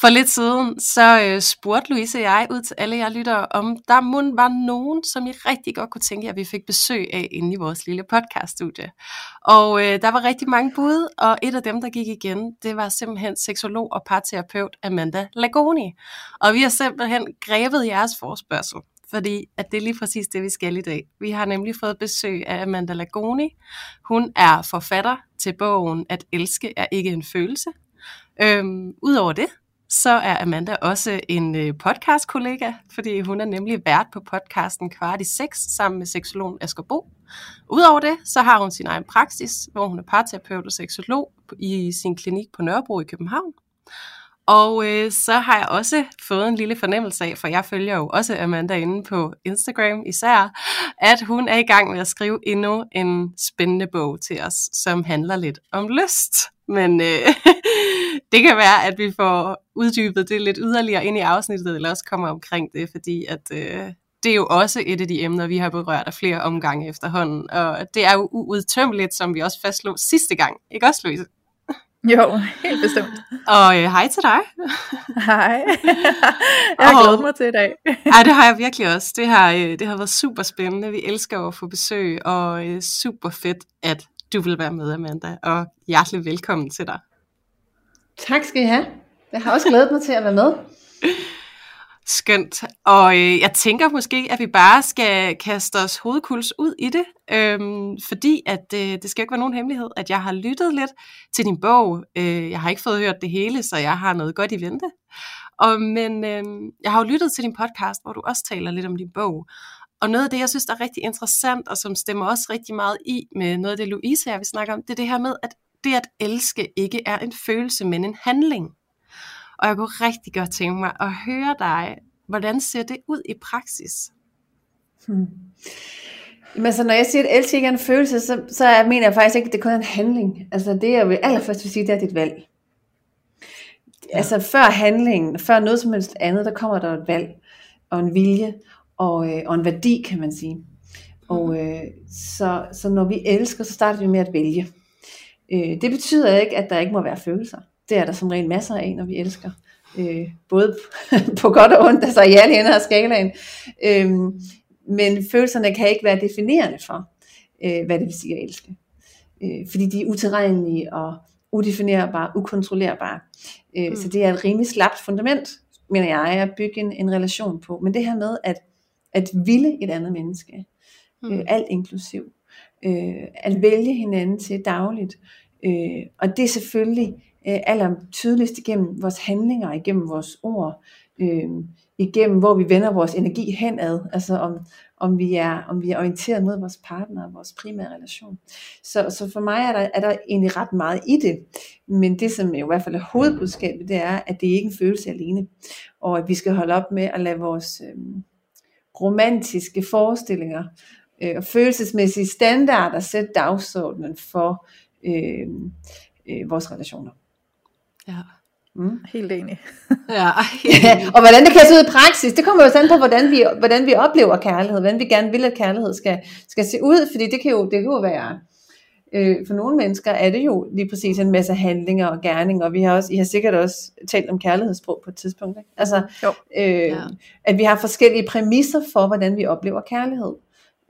For lidt siden, så øh, spurgte Louise og jeg ud til alle jer lyttere, om der må var nogen, som I rigtig godt kunne tænke jer, at vi fik besøg af inde i vores lille podcaststudie. Og øh, der var rigtig mange bud, og et af dem, der gik igen, det var simpelthen seksolog og parterapeut Amanda Lagoni. Og vi har simpelthen grebet jeres forspørgsel, fordi at det er lige præcis det, vi skal i dag. Vi har nemlig fået besøg af Amanda Lagoni. Hun er forfatter til bogen At elske er ikke en følelse. Øhm, Udover det, så er Amanda også en øh, podcast-kollega, fordi hun er nemlig vært på podcasten Kvart i 6 sammen med seksologen Asger Bo. Udover det, så har hun sin egen praksis, hvor hun er parterapeut og seksolog i sin klinik på Nørrebro i København. Og øh, så har jeg også fået en lille fornemmelse af, for jeg følger jo også Amanda inde på Instagram især, at hun er i gang med at skrive endnu en spændende bog til os, som handler lidt om lyst. Men øh, det kan være, at vi får uddybet det lidt yderligere ind i afsnittet, eller også kommer omkring det, fordi at øh, det er jo også et af de emner, vi har berørt af flere omgange efterhånden. Og det er jo uudtømmeligt, som vi også fastslog sidste gang. Ikke også, Louise? Jo, helt bestemt. Og øh, hej til dig. Hej. jeg har glædet mig til i dag. ja, det har jeg virkelig også. Det har, øh, det har været super spændende. Vi elsker at få besøg, og øh, super fedt, at du vil være med, Amanda. Og hjertelig velkommen til dig. Tak skal I have. Jeg har også glædet mig til at være med. Skønt. Og øh, jeg tænker måske, at vi bare skal kaste os hovedkuls ud i det, øhm, fordi at øh, det skal ikke være nogen hemmelighed, at jeg har lyttet lidt til din bog. Øh, jeg har ikke fået hørt det hele, så jeg har noget godt i vente. Og, men øh, jeg har jo lyttet til din podcast, hvor du også taler lidt om din bog. Og noget af det, jeg synes, der er rigtig interessant, og som stemmer også rigtig meget i med noget af det, Louise her vi snakker om, det er det her med, at det at elske ikke er en følelse, men en handling. Og jeg kunne rigtig godt tænke mig at høre dig, hvordan ser det ud i praksis? Hmm. Men så når jeg siger, at elske ikke er en følelse, så, så mener jeg faktisk ikke, at det kun er en handling. Altså det, jeg vil allerførst vil sige, det er dit valg. Ja. Altså før handlingen, før noget som helst andet, der kommer der et valg og en vilje og, øh, og en værdi, kan man sige. Og mhm. øh, så, så når vi elsker, så starter vi med at vælge. Øh, det betyder ikke, at der ikke må være følelser. Det er der som regel masser af, når vi elsker. Øh, både på godt og ondt, altså i alle ender af skalaen. Øh, men følelserne kan ikke være definerende for, øh, hvad det vil sige at elske. Øh, fordi de er utilregnelige og udefinerbare, ukontrollerbare. Øh, mm. Så det er et rimelig slapt fundament, mener jeg, at bygge en, en relation på. Men det her med at, at ville et andet menneske, mm. øh, alt inklusiv, øh, at vælge hinanden til dagligt, øh, og det er selvfølgelig øh, aller tydeligst igennem vores handlinger, igennem vores ord, øh, igennem hvor vi vender vores energi henad, altså om, om, vi er, om vi er orienteret mod vores partner og vores primære relation. Så, så for mig er der, er der egentlig ret meget i det, men det som i hvert fald er hovedbudskabet, det er, at det ikke er en følelse alene, og at vi skal holde op med at lade vores øh, romantiske forestillinger øh, og følelsesmæssige standarder sætte dagsordenen for øh, øh, vores relationer. Ja. Mm. Helt enig. ja, og hvordan det kan se ud i praksis, det kommer jo sådan på, hvordan vi, hvordan vi oplever kærlighed, hvordan vi gerne vil, at kærlighed skal, skal se ud, fordi det kan jo, det kan jo være, øh, for nogle mennesker er det jo lige præcis en masse handlinger og gerninger, og vi har også, I har sikkert også talt om kærlighedssprog på et tidspunkt, ikke? altså, jo. Øh, ja. at vi har forskellige præmisser for, hvordan vi oplever kærlighed.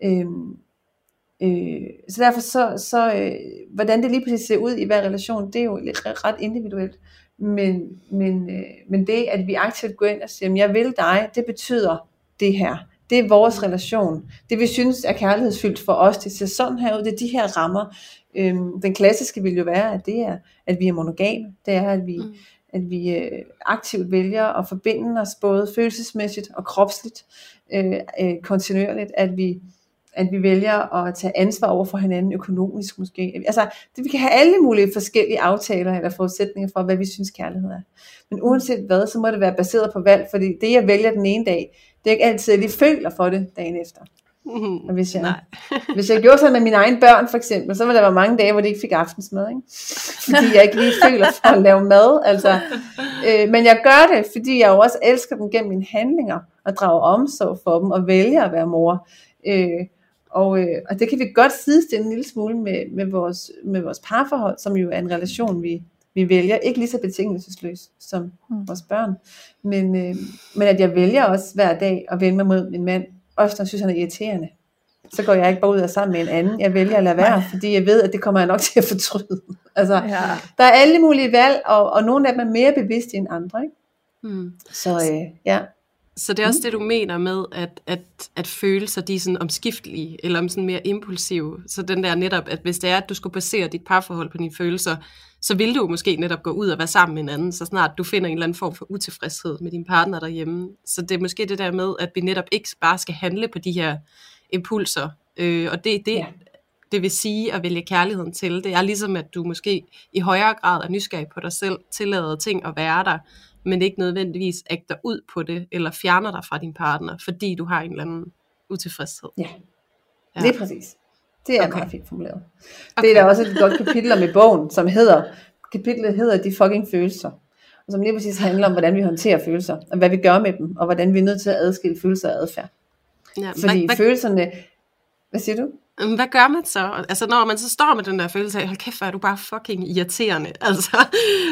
Øh, øh, så derfor så, så øh, hvordan det lige præcis ser ud i hver relation, det er jo ret individuelt. Men, men, øh, men det, at vi aktivt går ind og siger, jeg vil dig, det betyder det her. Det er vores relation. Det vi synes er kærlighedsfyldt for os, det ser sådan her ud, det er de her rammer. Øhm, den klassiske vil jo være, at det er, at vi er monogame. Det er, at vi, mm. at vi øh, aktivt vælger at forbinde os både følelsesmæssigt og kropsligt øh, øh, kontinuerligt. At vi at vi vælger at tage ansvar over for hinanden økonomisk måske. Altså, det, vi kan have alle mulige forskellige aftaler eller forudsætninger for, hvad vi synes kærlighed er. Men uanset hvad, så må det være baseret på valg, fordi det jeg vælger den ene dag, det er ikke altid, at jeg lige føler for det dagen efter. Mm, Og hvis jeg, nej. hvis jeg gjorde sådan med mine egne børn for eksempel, så ville der være mange dage, hvor de ikke fik aftensmad. Ikke? Fordi jeg ikke lige føler for at lave mad. Altså. Øh, men jeg gør det, fordi jeg jo også elsker dem gennem mine handlinger, og drager omsorg for dem, og vælger at være mor. Øh, og, øh, og det kan vi godt sidestille en lille smule med, med, vores, med vores parforhold, som jo er en relation, vi, vi vælger. Ikke lige så betingelsesløst som Mm. vores børn. Men, øh, men at jeg vælger også hver dag at vende mig mod min mand, også når jeg synes, han er irriterende. Så går jeg ikke bare ud og sammen med en anden. Jeg vælger at lade være, fordi jeg ved, at det kommer jeg nok til at fortryde. Altså, Ja. der er alle mulige valg, og, og nogle af dem er mere bevidste end andre. Ikke? Mm. Så øh, ja. Så det er også det, du mener med, at, at, at følelser, de er sådan omskiftelige, eller sådan mere impulsive. Så den der netop, at hvis det er, at du skulle basere dit parforhold på dine følelser, så vil du måske netop gå ud og være sammen med en anden, så snart du finder en eller anden form for utilfredshed med din partner derhjemme. Så det er måske det der med, at vi netop ikke bare skal handle på de her impulser. Øh, og det er det, ja. det vil sige at vælge kærligheden til. Det er ligesom, at du måske i højere grad er nysgerrig på dig selv, tillader ting at være der, men ikke nødvendigvis ægter ud på det, eller fjerner dig fra din partner, fordi du har en eller anden utilfredshed. Ja. Ja. Lige præcis. Det er okay. Meget fint formuleret. Okay. Det er der også et godt kapitel om i bogen, som hedder, kapitlet hedder De fucking følelser. Og som lige præcis handler om, hvordan vi håndterer følelser, og hvad vi gør med dem, og hvordan vi er nødt til at adskille følelser og adfærd. Ja, Fordi hvad, hvad, følelserne, hvad siger du? Hvad gør man så? Altså, når man så står med den der følelse af, hold kæft, hvor er du bare fucking irriterende. Altså,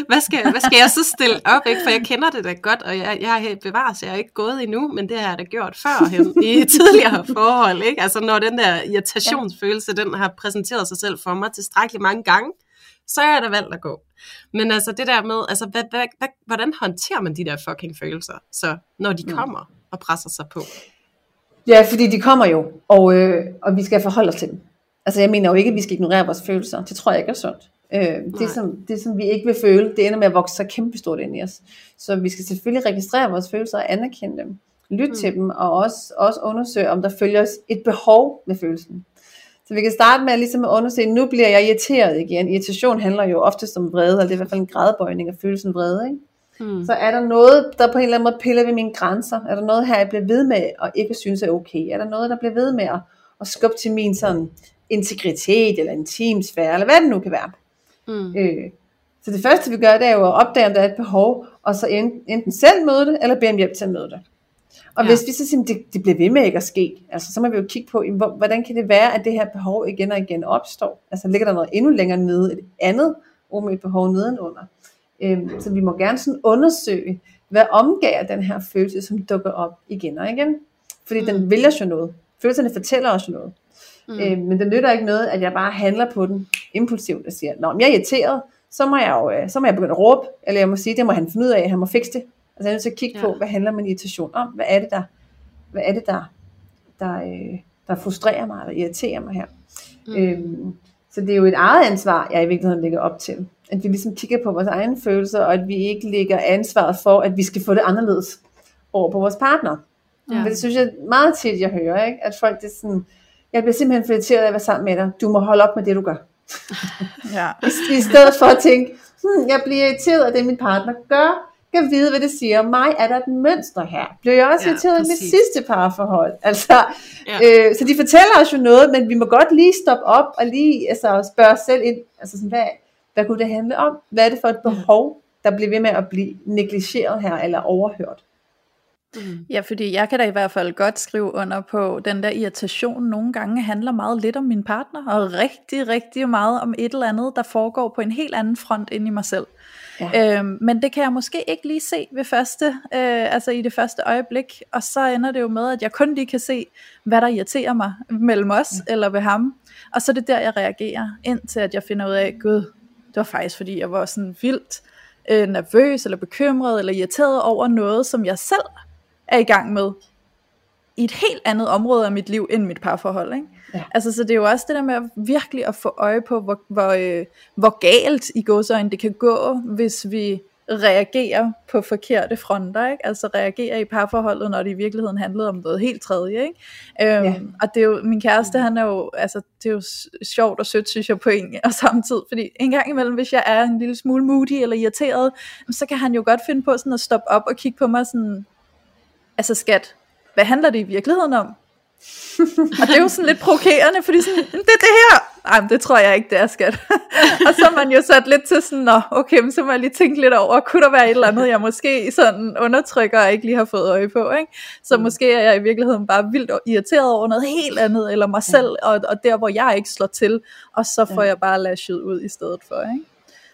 hvad skal, hvad skal jeg så stille op? Ikke? For jeg kender det da godt, og jeg, jeg bevares, jeg er ikke gået endnu, men det har jeg da gjort førhen i tidligere forhold. Ikke? Altså, når den der irritationsfølelse, den har præsenteret sig selv for mig tilstrækkeligt mange gange, så er jeg da valgt at gå. Men altså det der med, altså, hvad, hvad, hvad, hvordan håndterer man de der fucking følelser, så når de kommer og presser sig på? Ja, fordi de kommer jo, og, øh, og vi skal forholde os til dem. Altså jeg mener jo ikke, at vi skal ignorere vores følelser. Det tror jeg ikke er sundt. Øh, det, Nej. som, det, som vi ikke vil føle, det ender med at vokse så kæmpestort ind i os. Så vi skal selvfølgelig registrere vores følelser og anerkende dem. Lytte mm. til dem, og også, også undersøge, om der følger os et behov med følelsen. Så vi kan starte med ligesom at undersøge, nu bliver jeg irriteret igen. Irritation handler jo oftest om vrede, eller det er i hvert fald en gradbøjning af følelsen vrede. Ikke? Mm. Så er der noget, der på en eller anden måde piller ved mine grænser? Er der noget her, jeg bliver ved med at ikke synes er okay? Er der noget, der bliver ved med at, at skubbe til min sådan integritet eller intimsfære, eller hvad det nu kan være? Mm. Øh, så det første vi gør, det er jo at opdage, om der er et behov, og så en- enten selv møde det, eller bede om hjælp til at møde det. Og Ja. hvis vi så siger, at det, det bliver ved med ikke at ske, altså, så må vi jo kigge på, hvordan kan det være, at det her behov igen og igen opstår? Altså ligger der noget endnu længere nede, et andet umiddeligt behov nedenunder? Øhm, så vi må gerne sådan undersøge, hvad omgager den her følelse, som dukker op igen og igen. Fordi mm. den vil os jo noget. Følelserne fortæller os jo noget. Mm. Øhm, men det nytter ikke noget, at jeg bare handler på den impulsivt og siger, Nå, om jeg er irriteret, så må jeg jo øh, så må jeg begynde at råbe, eller jeg må sige, det må han finde ud af, han må fikse det. Altså jeg er nødt til at kigge Ja. på, hvad handler min irritation om? Hvad er det, der, hvad er det, der, der, øh, der frustrerer mig, eller irriterer mig her? Mm. Øhm, så det er jo et eget ansvar, jeg i virkeligheden lægger op til. At vi ligesom kigger på vores egne følelser, og at vi ikke lægger ansvaret for, at vi skal få det anderledes over på vores partner. Ja. For det synes jeg meget tit, jeg hører, ikke? at folk det er sådan, jeg bliver simpelthen irriteret af at være sammen med dig. Du må holde op med det, du gør. Ja. I, I stedet for at tænke, hmm, jeg bliver irriteret af det, min partner gør. Jeg kan vide, hvad det siger om mig. Er der et mønster her? Bliver jeg også Ja, irriteret af mit sidste parforhold? Altså, ja. øh, så de fortæller os jo noget, men vi må godt lige stoppe op og lige altså, spørge os selv ind. Altså, sådan, hvad, hvad kunne det handle om? Hvad er det for et behov, der bliver ved med at blive negligeret her eller overhørt? Mm. Ja, fordi jeg kan da i hvert fald godt skrive under på, den der irritation nogle gange handler meget lidt om min partner, og rigtig, rigtig meget om et eller andet, der foregår på en helt anden front ind i mig selv. Ja. Øhm, men det kan jeg måske ikke lige se ved første, øh, altså i det første øjeblik, og så ender det jo med, at jeg kun lige kan se, hvad der irriterer mig mellem os mm. eller ved ham, og så er det der, jeg reagerer, indtil at jeg finder ud af, gud, det var faktisk fordi, jeg var sådan vildt øh, nervøs, eller bekymret, eller irriteret over noget, som jeg selv er i gang med, i et helt andet område af mit liv, end mit parforhold, ikke? Ja. Altså, så det er jo også det der med at virkelig at få øje på, hvor, hvor, øh, hvor galt i godsøjne det kan gå, hvis vi reagere på forkerte fronter, ikke? altså reagere i parforholdet, når det i virkeligheden handlede om noget helt tredje. Ikke? Øhm, Ja. Og det er jo, min kæreste, han er jo, altså, det er jo sjovt og sødt, synes jeg, på en og samme tid, fordi en gang imellem, hvis jeg er en lille smule moody eller irriteret, så kan han jo godt finde på sådan at stoppe op og kigge på mig sådan, altså skat, hvad handler det i virkeligheden om? og det er jo sådan lidt provokerende, fordi sådan, "Men det er det her. Ej, men det tror jeg ikke, det er skat. og så er man jo sat lidt til sådan, nå, okay, men så må jeg lige tænke lidt over, kunne der være et eller andet, jeg måske sådan undertrykker og ikke lige har fået øje på, ikke? Så måske er jeg i virkeligheden bare vildt irriteret over noget helt andet, eller mig selv, og, og der, hvor jeg ikke slår til, og så får Ja. jeg bare lashet ud i stedet for, ikke?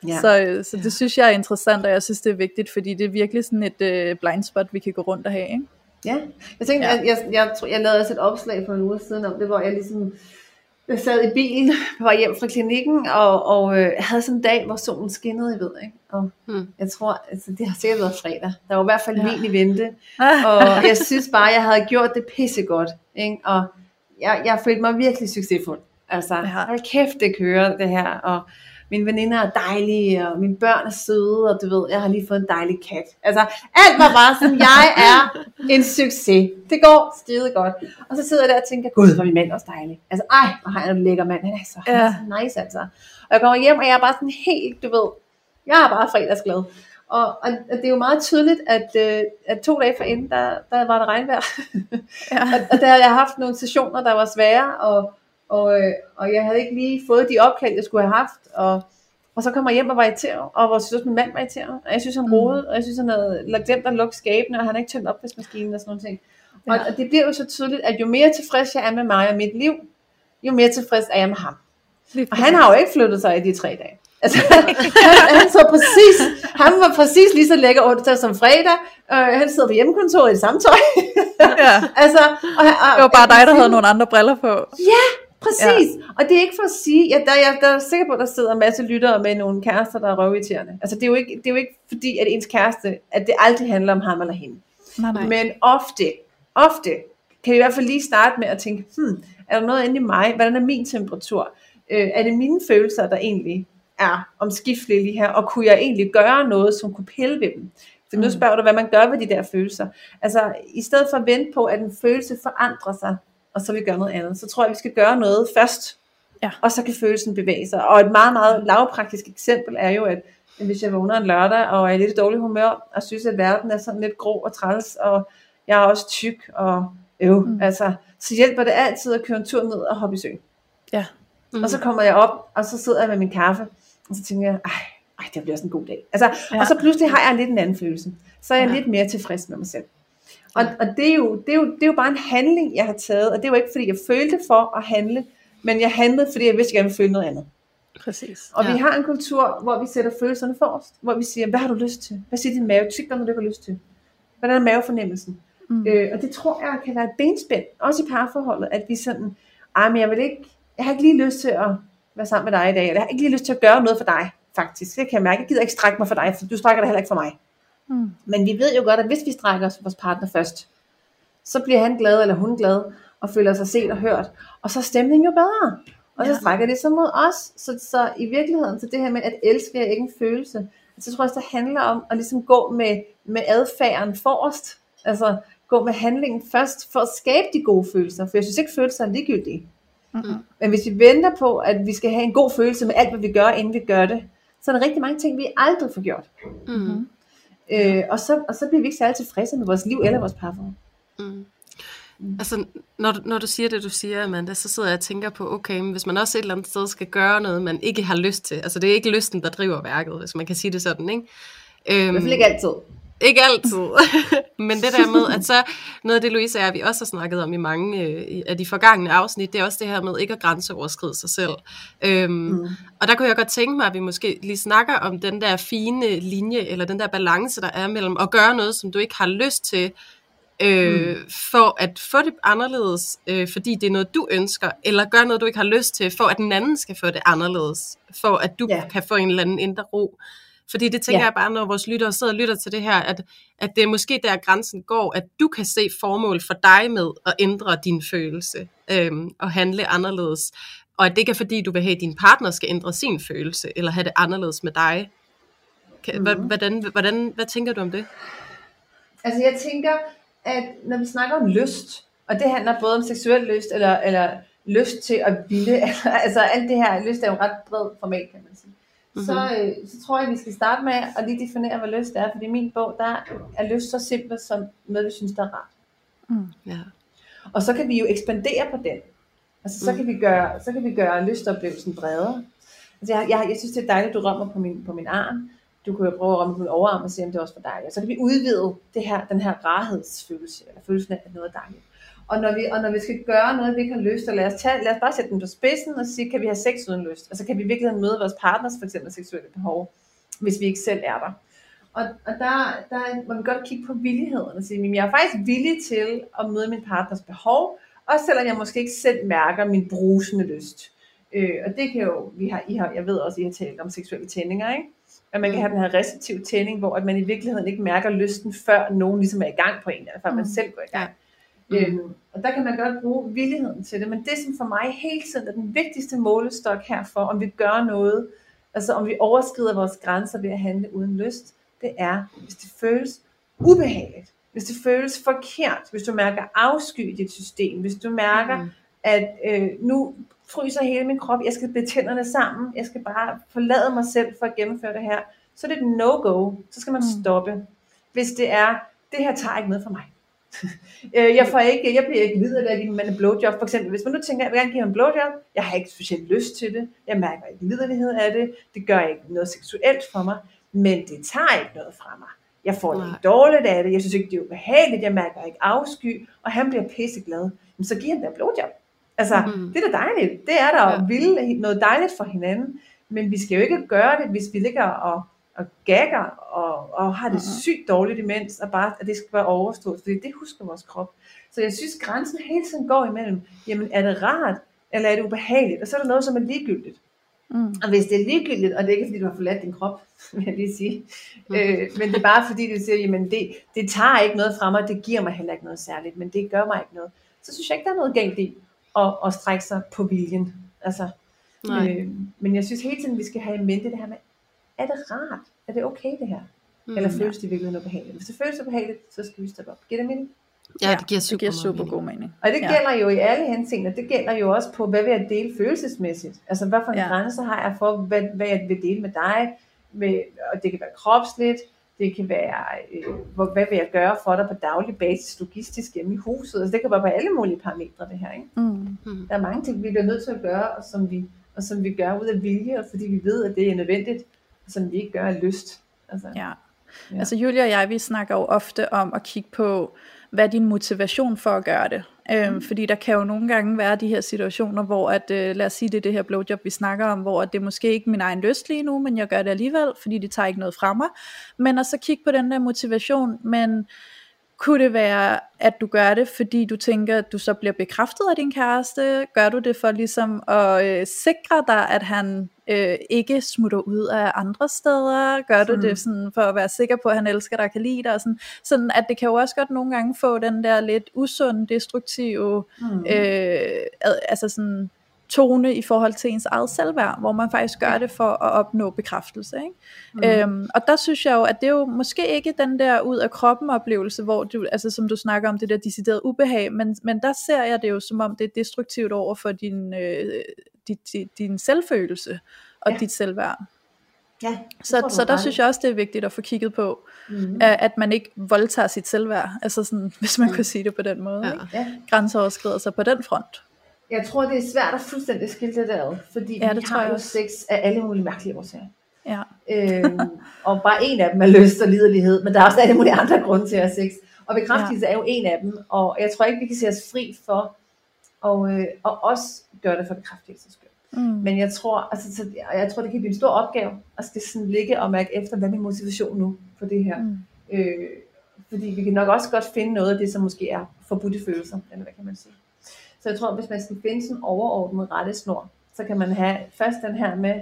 Ja. Så, så det synes jeg er interessant, og jeg synes, det er vigtigt, fordi det er virkelig sådan et øh, blind spot, vi kan gå rundt og have, ikke? Ja, jeg tænkte, Ja. ja. jeg, jeg, jeg, jeg lavede også et opslag for en uge siden om det, hvor jeg ligesom jeg sad i bilen på vej hjem fra klinikken, og, og øh, jeg havde sådan en dag, hvor solen skinnede, jeg ved, ikke? Og Hmm. jeg tror, altså det har sikkert været fredag. Der var i hvert fald Ja. vin i vente, og jeg synes bare, jeg havde gjort det pissegodt, ikke? Og jeg, jeg følte mig virkelig succesfuld. Altså, ja. hold kæft, det kører det her, og mine veninder er dejlige, og mine børn er søde, og du ved, jeg har lige fået en dejlig kat. Altså, alt var bare sådan, jeg er en succes. Det går skide godt. Og så sidder jeg der og tænker, gud, hvor min mand også dejlig. Altså, ej, hvor har jeg en lækker mand. Han er så, han er Ja. så nice, altså. Og jeg kommer hjem, og jeg er bare sådan helt, du ved, jeg er bare fredagsglad. Og, og, og det er jo meget tydeligt, at, øh, at to dage forinden, der, der var der regnvejr. Ja. og, og der havde jeg haft nogle sessioner, der var svære, og, og, øh, og jeg havde ikke lige fået de opkald, jeg skulle have haft. Og, og så kommer jeg hjem og var irriteret, og hvor synes min mand var irriteret. Og jeg synes, han Mm. rodede, og jeg synes, han havde lagt glemt at lukke skabene, og han har ikke tændt opvaskemaskinen og sådan nogle ting. Og, Ja. og det bliver jo så tydeligt, at jo mere tilfreds jeg er med mig og mit liv, jo mere tilfreds er jeg med ham. Og han har jo ikke flyttet sig i de tre dage. Altså, han, han, så præcis, han var præcis lige så lækker onsdag som fredag. Øh, han sidder på hjemmekontoret i det samme tøj. Ja. altså, og, og, Det var bare dig, der havde nogle andre briller på. Præcis, ja. og det er ikke for at sige, ja, der, jeg, der er sikker på, at der sidder en masse lyttere med nogle kærester, der er røvirriterende. Altså det er, jo ikke, det er jo ikke fordi, at ens kæreste, at det aldrig handler om ham eller hende. Nej, nej. Men ofte, ofte kan vi i hvert fald lige starte med at tænke, hmm, er der noget inde i mig? Hvordan er min temperatur? Øh, er det mine følelser, der egentlig er omskiftelige lige her? Og kunne jeg egentlig gøre noget, som kunne pille ved dem? Så nu Mm. spørger du, hvad man gør ved de der følelser. Altså, i stedet for at vente på, at en følelse forandrer sig, og så vi gør noget andet, så tror jeg, vi skal gøre noget først, Ja. og så kan følelsen bevæge sig. Og et meget, meget lavpraktisk eksempel er jo, at hvis jeg vågner en lørdag, og er lidt i dårlig humør, og synes, at verden er sådan lidt grå og træls, og jeg er også tyk, og øv, Mm. altså, så hjælper det altid at køre en tur ned og hoppe i søen. Ja. Mm. Og så kommer jeg op, og så sidder jeg med min kaffe, og så tænker jeg, ej, ej det bliver også en god dag. Altså, Ja. Og så pludselig har jeg lidt en anden følelse. Så er jeg ja. lidt mere tilfreds med mig selv. Og, og det, er jo, det, er jo, det er jo bare en handling, jeg har taget, og det er jo ikke, fordi jeg følte for at handle, men jeg handlede, fordi jeg vidste, at jeg gerne ville føle noget andet. Præcis. Og Ja. vi har en kultur, hvor vi sætter følelserne forrest, hvor vi siger, hvad har du lyst til? Hvad siger din mave? Tyk dig, når du ikke har lyst til. Hvordan er mavefornemmelsen? Mm. Mm. Øh, og det tror jeg kan være et benspænd, også i parforholdet, at vi sådan, ej, men jeg vil ikke, jeg har ikke lige lyst til at være sammen med dig i dag, eller jeg har ikke lige lyst til at gøre noget for dig, faktisk. Det kan jeg mærke. Jeg gider ikke strække mig for dig, for du strækker dig heller ikke for mig. Mm. Men vi ved jo godt, at hvis vi strækker os for vores partner først, så bliver han glad eller hun glad, og føler sig set og hørt. Og så er stemningen jo bedre. Og så Ja. strækker det sig mod os. Så, så i virkeligheden, så det her med at elske er ikke en følelse. Altså, jeg tror også, det handler om at ligesom gå med, med adfærden forrest. Altså gå med handlingen først, for at skabe de gode følelser. For jeg synes ikke, følelser er ligegyldige. Mm-hmm. Men hvis vi venter på, at vi skal have en god følelse med alt, hvad vi gør, inden vi gør det, så er der rigtig mange ting, vi aldrig får gjort. Mm. Øh, og, så, og så bliver vi ikke særlig tilfredse med vores liv eller vores parforhold. Mm. Altså, når du, når du siger det, du siger, Amanda, så sidder jeg og tænker på, okay, men hvis man også et eller andet sted skal gøre noget, man ikke har lyst til, altså det er ikke lysten, der driver værket, hvis man kan sige det sådan, ikke? I Øhm, hvert fald ikke altid. Ikke altid. Men det der med, at så noget af det, Louise jeg, vi også har snakket om i mange øh, af de forgangne afsnit, det er også det her med ikke at grænseoverskride sig selv. Øhm, mm. Og der kunne jeg godt tænke mig, at vi måske lige snakker om den der fine linje, eller den der balance, der er mellem at gøre noget, som du ikke har lyst til, øh, mm. for at få det anderledes, øh, fordi det er noget, du ønsker, eller gøre noget, du ikke har lyst til, for at den anden skal få det anderledes, for at du Ja. kan få en eller anden indre ro. Fordi det tænker Ja. jeg bare, når vores lyttere sidder og lytter til det her, at, at det er måske der grænsen går, at du kan se formål for dig med at ændre din følelse øhm, og handle anderledes. Og at det ikke er fordi, du vil have, at din partner skal ændre sin følelse, eller have det anderledes med dig. Kan- hva- Hvordan, hvordan, hvad tænker du om det? Altså jeg tænker, at når vi snakker om lyst, og det handler både om seksuel lyst, eller, eller lyst til at ville, altså alt det her, lyst er jo ret bred format, kan man sige. Mm-hmm. Så, øh, så tror jeg, at vi skal starte med at lige definere, hvad lyst er, fordi i min bog, der er lyst så simpelt som noget, vi synes, der er rart. Ja. Og så kan vi jo ekspandere på den. Altså, så, Mm. kan vi gøre, så kan vi gøre lystoplevelsen bredere. Altså, jeg, jeg, jeg synes, det er dejligt, at du rømmer på min, på min arm. Du kan jo prøve at rømme på min overarm og se, om det er også for dig. Og så kan vi udvide det her, den her rarhedsfølelse, eller følelsen af, at noget er dejligt. Og når, vi, og når vi skal gøre noget, vi ikke har lyst til, lad os, tage, lad os bare sætte den på spidsen og sige, kan vi have sex uden lyst? Altså kan vi virkelig møde vores partners for eksempel seksuelle behov, hvis vi ikke selv er der? Og, og der, der må vi godt kigge på villigheden og sige, at jeg er faktisk villig til at møde min partners behov, også selvom jeg måske ikke selv mærker min brusende lyst. Øh, og det kan jo, vi har, I har, jeg ved også, I har talt om seksuelle tændinger, ikke? At man kan have den her receptive tænding, hvor at man i virkeligheden ikke mærker lysten, før nogen ligesom er i gang på en, eller før man Mm. selv går i gang. Mm. Øhm, og der kan man godt bruge villigheden til det, men det som for mig hele tiden er den vigtigste målestok her for, om vi gør noget, altså om vi overskrider vores grænser ved at handle uden lyst, det er, hvis det føles ubehageligt, hvis det føles forkert, hvis du mærker afsky i dit system, hvis du mærker, Mm. at øh, nu fryser hele min krop, jeg skal bede tænderne sammen, jeg skal bare forlade mig selv for at gennemføre det her, så er det et no-go, så skal man Mm. stoppe. Hvis det er, det her tager ikke noget for mig. Øh, jeg, får ikke, jeg bliver ikke videre af at give en blowjob. For eksempel, hvis man nu tænker, jeg vil gerne give ham en blowjob, jeg har ikke specielt lyst til det, jeg mærker ikke liderlighed af det, det gør ikke noget seksuelt for mig, men det tager ikke noget fra mig. Jeg får det dårligt af det, jeg synes ikke, det er ubehageligt, jeg mærker ikke afsky, og han bliver pisseglad. Men så giver han da en blowjob. Altså, Mm. det er da dejligt. Det er der Ja. ja. ville noget dejligt for hinanden, men vi skal jo ikke gøre det, hvis vi ligger og, og gagger og, og har det sygt dårligt imens, og bare, at det skal være overstået, fordi det husker vores krop. Så jeg synes, grænsen hele tiden går imellem, jamen er det rart, eller er det ubehageligt? Og så er der noget, som er ligegyldigt. Mm. Og hvis det er ligegyldigt, og det er ikke fordi, du har forladt din krop, vil jeg lige sige, Mm. øh, men det er bare fordi, du siger, jamen det, det tager ikke noget fra mig, det giver mig heller ikke noget særligt, men det gør mig ikke noget. Så synes jeg ikke, der er noget galt i at, at strække sig på viljen. Altså, Nej. øh, men jeg synes hele tiden, vi skal have i mente det her med, er det rart? Er det okay det her? Mm. Eller føles det virkelig ubehageligt? Hvis det føles ubehageligt, så skal vi stoppe op. Giver det mening? Ja, det giver super, det giver super mening. god mening. Og det Ja. gælder jo i alle henseender. Det gælder jo også på, hvad vil jeg dele følelsesmæssigt? Altså, hvad for en Ja. grænse har jeg for, hvad, hvad jeg vil dele med dig? Med, og det kan være kropsligt, det kan være, øh, hvor, hvad vil jeg gøre for dig på daglig basis, logistisk hjemme i huset? Altså, det kan være på alle mulige parametre, det her. Ikke? Mm. Mm. Der er mange ting, vi bliver nødt til at gøre, og som vi, og som vi gør ud af vilje, og fordi vi ved, at det er nødvendigt, som vi ikke gør af lyst. Altså, Ja. Ja. Altså Julia og jeg, vi snakker jo ofte om at kigge på, hvad er din motivation for at gøre det? Øhm, Mm. Fordi der kan jo nogle gange være de her situationer, hvor at, øh, lad os sige det er det her blowjob, vi snakker om, hvor at det er måske ikke min egen lyst lige nu, men jeg gør det alligevel, fordi det tager ikke noget fra mig. Men at så kigge på den der motivation, men kunne det være, at du gør det, fordi du tænker, at du så bliver bekræftet af din kæreste? Gør du det for ligesom at øh, sikre dig, at han øh, ikke smutter ud af andre steder? Gør du Mm. det sådan for at være sikker på, at han elsker dig og kan lide dig? Og sådan, sådan at det kan jo også godt nogle gange få den der lidt usund, destruktive mm. øh, altså sådan tone i forhold til ens eget selvværd, hvor man faktisk gør det for at opnå bekræftelse. Ikke? Mm. Øhm, og der synes jeg jo, at det er jo måske ikke den der ud af kroppen oplevelse, hvor du, altså som du snakker om, det der deciderede ubehag, men, men der ser jeg det jo som om, det er destruktivt over for din, øh, dit, din, din selvfølelse og Ja. dit selvværd. ja, Så, tror så der synes jeg også, det er vigtigt at få kigget på, Mhm. at, man ikke voldtager sit selvværd, altså sådan, hvis man Mm. kan sige det på den måde. Ja. Ikke? Ja. Grænseoverskrider sig på den front. Jeg tror, det er svært at fuldstændig skille det der ad, fordi Ja, vi det tror har jeg jo også. sex af alle mulige mærkelige årsager. Ja. øhm, og bare en af dem er lyst og liderlighed, men der er også alle mulige andre grunde til at have sex. Og bekræftelse ja. er jo en af dem, og jeg tror ikke, vi kan se os fri for at, øh, at også gøre det for bekræftelsens skyld. Mm. Men jeg tror, altså, så, jeg tror, det kan blive en stor opgave at skal sådan ligge og mærke efter, hvad er min motivation nu for det her. Mm. Øh, fordi vi kan nok også godt finde noget af det, som måske er forbudte følelser, eller hvad kan man sige. Så jeg tror, hvis man skal finde sådan overordnet rettesnor, så kan man have først den her med,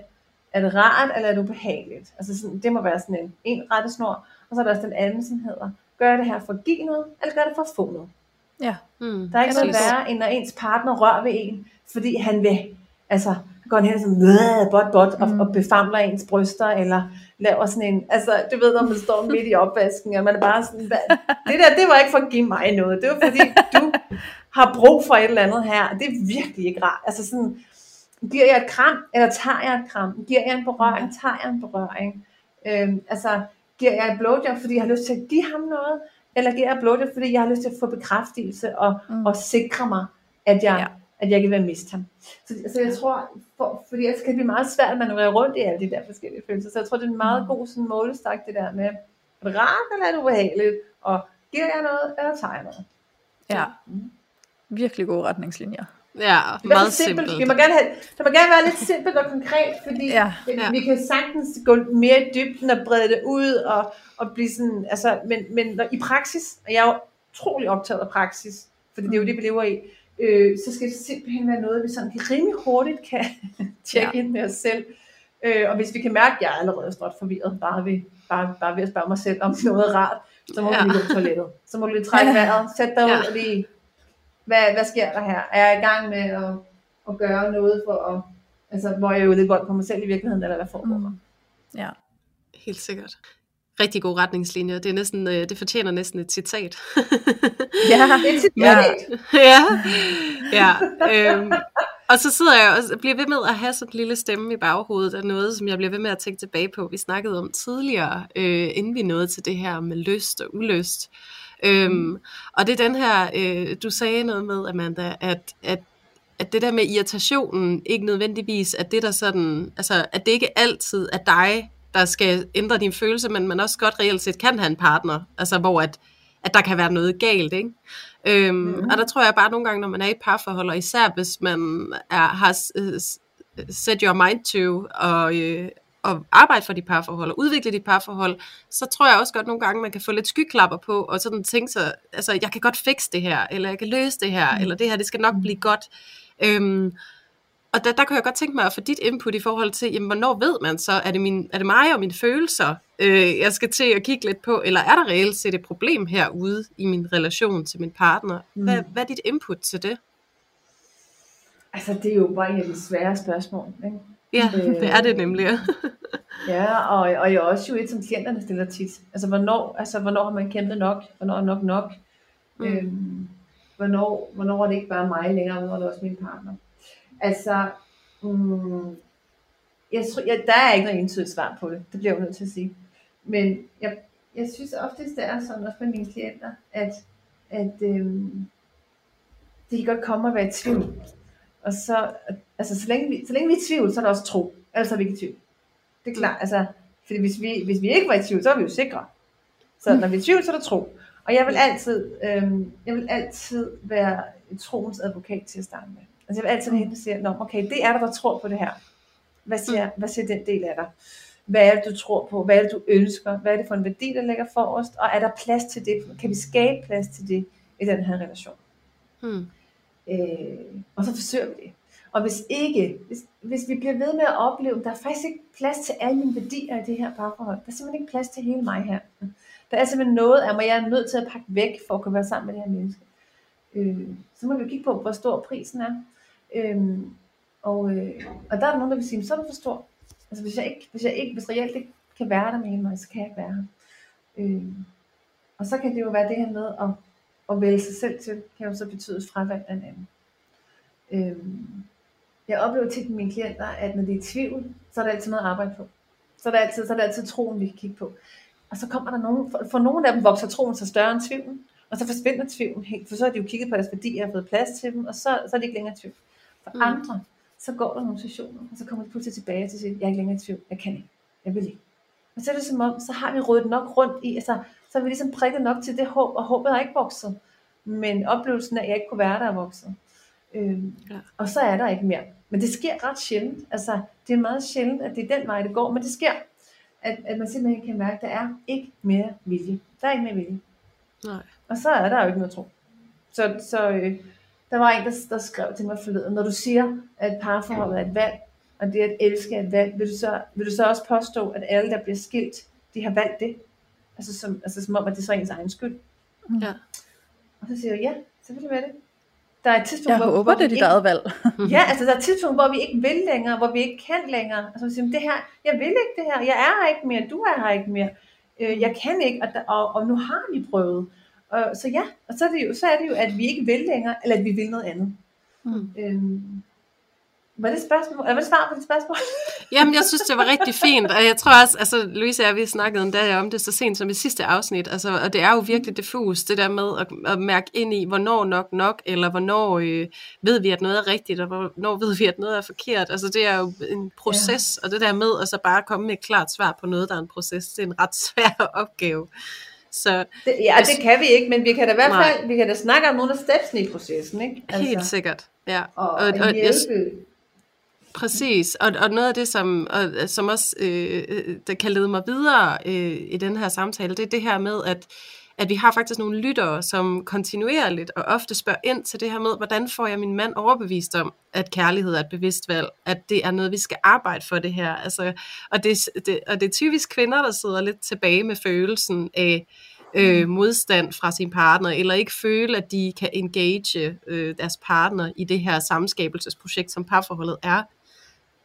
er det rart, eller er det ubehageligt? Altså sådan, det må være sådan en, en rettesnor, og så er der også den anden, som hedder, gør jeg det her for at give noget, eller gør jeg det for at få noget? Ja. Mm. Der er ikke noget værre, end når ens partner rører ved en, fordi han vil. Altså, går han hen og sådan, bot, bot, og, og befamler ens bryster, eller laver sådan en, altså, du ved, når man står midt i opvasken, og man er bare sådan, "Hvad- det der, det var ikke for at give mig noget, det var fordi, du har brug for et eller andet her, det er virkelig ikke rart, altså sådan, giver jeg et kram, eller tager jeg et kram, giver jeg en berøring, tager jeg en berøring, øhm, altså, giver jeg et blowjob, fordi jeg har lyst til at give ham noget, eller giver jeg blowjob, fordi jeg har lyst til at få bekræftelse, og, mm. og sikre mig, at jeg, Ja. at jeg kan være miste ham. Så, så jeg tror, for, fordi ellers kan det blive meget svært at manøvrere rundt i alle de der forskellige følelser. Så jeg tror, det er en meget god sådan, målestak, det der med, er det rart eller er det ubehageligt? Og giver jeg noget, eller tager jeg noget? Ja. Virkelig gode retningslinjer. Ja, Det er meget simpelt. simpelt. Vi må gerne have, det må gerne være lidt simpelt og konkret, fordi Ja. ja. Vi kan sagtens gå mere i dybden og brede det ud, og, og blive sådan, altså, men, men når, i praksis, og jeg er jo utrolig optaget af praksis, fordi det er jo det, vi lever i, øh, så skal det simpelthen være noget, vi sådan rimelig hurtigt kan tjekke Ja. ind med os selv. Øh, og hvis vi kan mærke, at jeg er allerede stråt forvirret, bare ved, bare, bare ved at spørge mig selv om noget rart, så må Ja. vi lige gå på toilettet. Så må du lige trække vejret, sæt dig ud Ja. og lige, hvad, hvad sker der her? Er jeg i gang med at, at gøre noget for at, altså, hvor jeg er jo lidt vold på mig selv i virkeligheden, eller hvad foregår der? Mm. Ja. Helt sikkert. Rigtig gode retningslinjer. Det, er næsten, øh, det fortjener næsten et citat. Ja. Det er tit Ja. ja, ja. Øhm, og så sidder jeg og bliver ved med at have sådan en lille stemme i baghovedet af noget, som jeg bliver ved med at tænke tilbage på, vi snakkede om tidligere, øh, inden vi nåede til det her med lyst og ulyst. Øhm, og det er den her, øh, du sagde noget med, Amanda, at, at at det der med irritationen ikke nødvendigvis er det, der sådan, altså at det ikke altid er dig, der skal ændre din følelse, men man også godt reelt set kan have en partner, altså hvor at, at der kan være noget galt, ikke? Øhm, mm. Og der tror jeg bare nogle gange, når man er i parforhold, og især hvis man er, har s- set your mind to og, øh, og arbejde for dit parforhold og udvikle dit parforhold, så tror jeg også godt nogle gange, man kan få lidt skyklapper på, og sådan tænke sig, altså jeg kan godt fikse det her, eller jeg kan løse det her, mm. eller det her, det skal nok blive godt. Øhm, og der, der kan jeg godt tænke mig at få dit input i forhold til, jamen, hvornår ved man så, er det, min, er det mig og mine følelser, øh, jeg skal til at kigge lidt på, eller er der reelt set et problem herude i min relation til min partner? Hvad, Mm. hvad er dit input til det? Altså, det er jo bare en af de svære spørgsmål, ikke? Ja, Øh. det er det nemlig. Ja, og, og jeg er også jo et, som klienterne stiller tit. Altså, hvornår, altså, hvornår har man kæmpet nok? Hvornår er nok nok? Mm. Øhm, hvornår, hvornår er det ikke bare mig længere, hvornår er det også min partner? Altså, mm, jeg tror, jeg, der er ikke noget entydigt svar på det. Det bliver jeg nødt til at sige. Men jeg, jeg synes oftest, det er sådan, også med mine klienter, at, at øhm, de kan godt komme og være i tvivl. Og så, altså, så længe, vi, så længe vi er i tvivl, så er der også tro. Ellers er vi ikke i tvivl. Det er klart, altså, fordi hvis vi, hvis vi ikke var i tvivl, så er vi jo sikre. Så når vi er i tvivl, så er der tro. Og jeg vil altid, øhm, jeg vil altid være troens advokat til at starte med. Altså jeg vil altid hende, der siger, Nå, okay, det er der, der tror på det her. Hvad siger, hvad siger den del af dig? Hvad er det, du tror på? Hvad er det, du ønsker? Hvad er det for en værdi, der ligger forrest? Og er der plads til det? Kan vi skabe plads til det i den her relation? Hmm. Øh, og så forsøger vi det. Og hvis ikke, hvis, hvis vi bliver ved med at opleve, at der er faktisk ikke plads til alle mine værdier i det her parforhold. Der er simpelthen ikke plads til hele mig her. Der er simpelthen noget af mig, jeg er nødt til at pakke væk, for at kunne være sammen med det her menneske. Øh, så må vi jo kigge på, hvor stor prisen er. Øh, og, øh, og der er nogen, der vil sige, så er den for stor. Altså hvis jeg ikke, hvis jeg ikke, hvis reelt ikke kan være der med hele mig, så kan jeg ikke være her. Øh, og så kan det jo være det her med at, at vælge sig selv til, kan jo så betyde fravalg af en anden. Øhm, jeg oplever tit med mine klienter, at når de er i tvivl, så er der altid noget at arbejde på. Så er der altid, så er der altid troen, vi kan kigge på. Og så kommer der nogen, for, for nogle af dem vokser troen så større end tvivlen, og så forsvinder tvivlen helt, for så har de jo kigget på deres værdier og fået plads til dem, og så, så er de ikke længere i tvivl. For mm. andre, så går der nogle sessioner, og så kommer de pludselig tilbage til at sige, jeg er ikke længere i tvivl, jeg kan ikke, jeg vil ikke. Og så er det som om, så har vi ryddet nok rundt i, altså, så har vi ligesom prikket nok til det håb, og håbet har ikke vokset. Men oplevelsen af, at jeg ikke kunne være der, er vokset. Øhm, Ja. Og så er der ikke mere. Men det sker ret sjældent. Altså, det er meget sjældent, at det er den vej, det går, men det sker. At, at man simpelthen kan mærke, at der er ikke mere vilje. Der er ikke mere vilje. Nej. Og så er der jo ikke noget tro. Så, så øh, der var en, der, der skrev til mig forleden, når du siger, at parforholdet er et valg, og det at elske er et valg, vil du, så, vil du så også påstå, at alle, der bliver skilt, de har valgt det? Altså som, altså som om, at det er så ens egen skyld. Ja. Og så siger jeg, ja, selvfølgelig er det. Der er et tidspunkt, Jeg hvor, håber, hvor det er dit ikke, eget valg. Ja, altså der er et tidspunkt, hvor vi ikke vil længere, hvor vi ikke kan længere. Altså siger, det her, jeg vil ikke det her, jeg er her ikke mere, du er her ikke mere, øh, jeg kan ikke, og, og, og nu har vi prøvet. Og, så ja, og så er, det jo, så er det jo, at vi ikke vil længere, eller at vi vil noget andet. Mm. Øhm, var det et spørgsmål? Var det svar på det spørgsmål? Jamen, jeg synes, det var rigtig fint, og jeg tror også, altså Louise og jeg, vi snakkede en dag om det så sent som i sidste afsnit, altså, og det er jo virkelig diffus, det der med at, at mærke ind i, hvornår nok nok, eller hvornår øh, ved vi, at noget er rigtigt, og hvornår ved vi, at noget er forkert. Altså, det er jo en proces, ja. og det der med at så bare komme med et klart svar på noget, der er en proces, det er en ret svær opgave. Så Det, ja, det kan vi ikke, men vi kan da i hvert Nej. fald vi kan da snakke om nogle af stepsene i processen, ikke? helt sikkert, ja. Og, og, og, hjælpe. Præcis, og, og noget af det, som, og, som også øh, øh, der kan lede mig videre øh, i den her samtale, det er det her med, at, at vi har faktisk nogle lyttere, som kontinuerligt og ofte spørger ind til det her med, hvordan får jeg min mand overbevist om, at kærlighed er et bevidst valg, at det er noget, vi skal arbejde for det her. Altså, og, det, det, og det er typisk kvinder, der sidder lidt tilbage med følelsen af, øh, modstand fra sin partner, eller ikke føle, at de kan engage øh, deres partner i det her samskabelsesprojekt, som parforholdet er.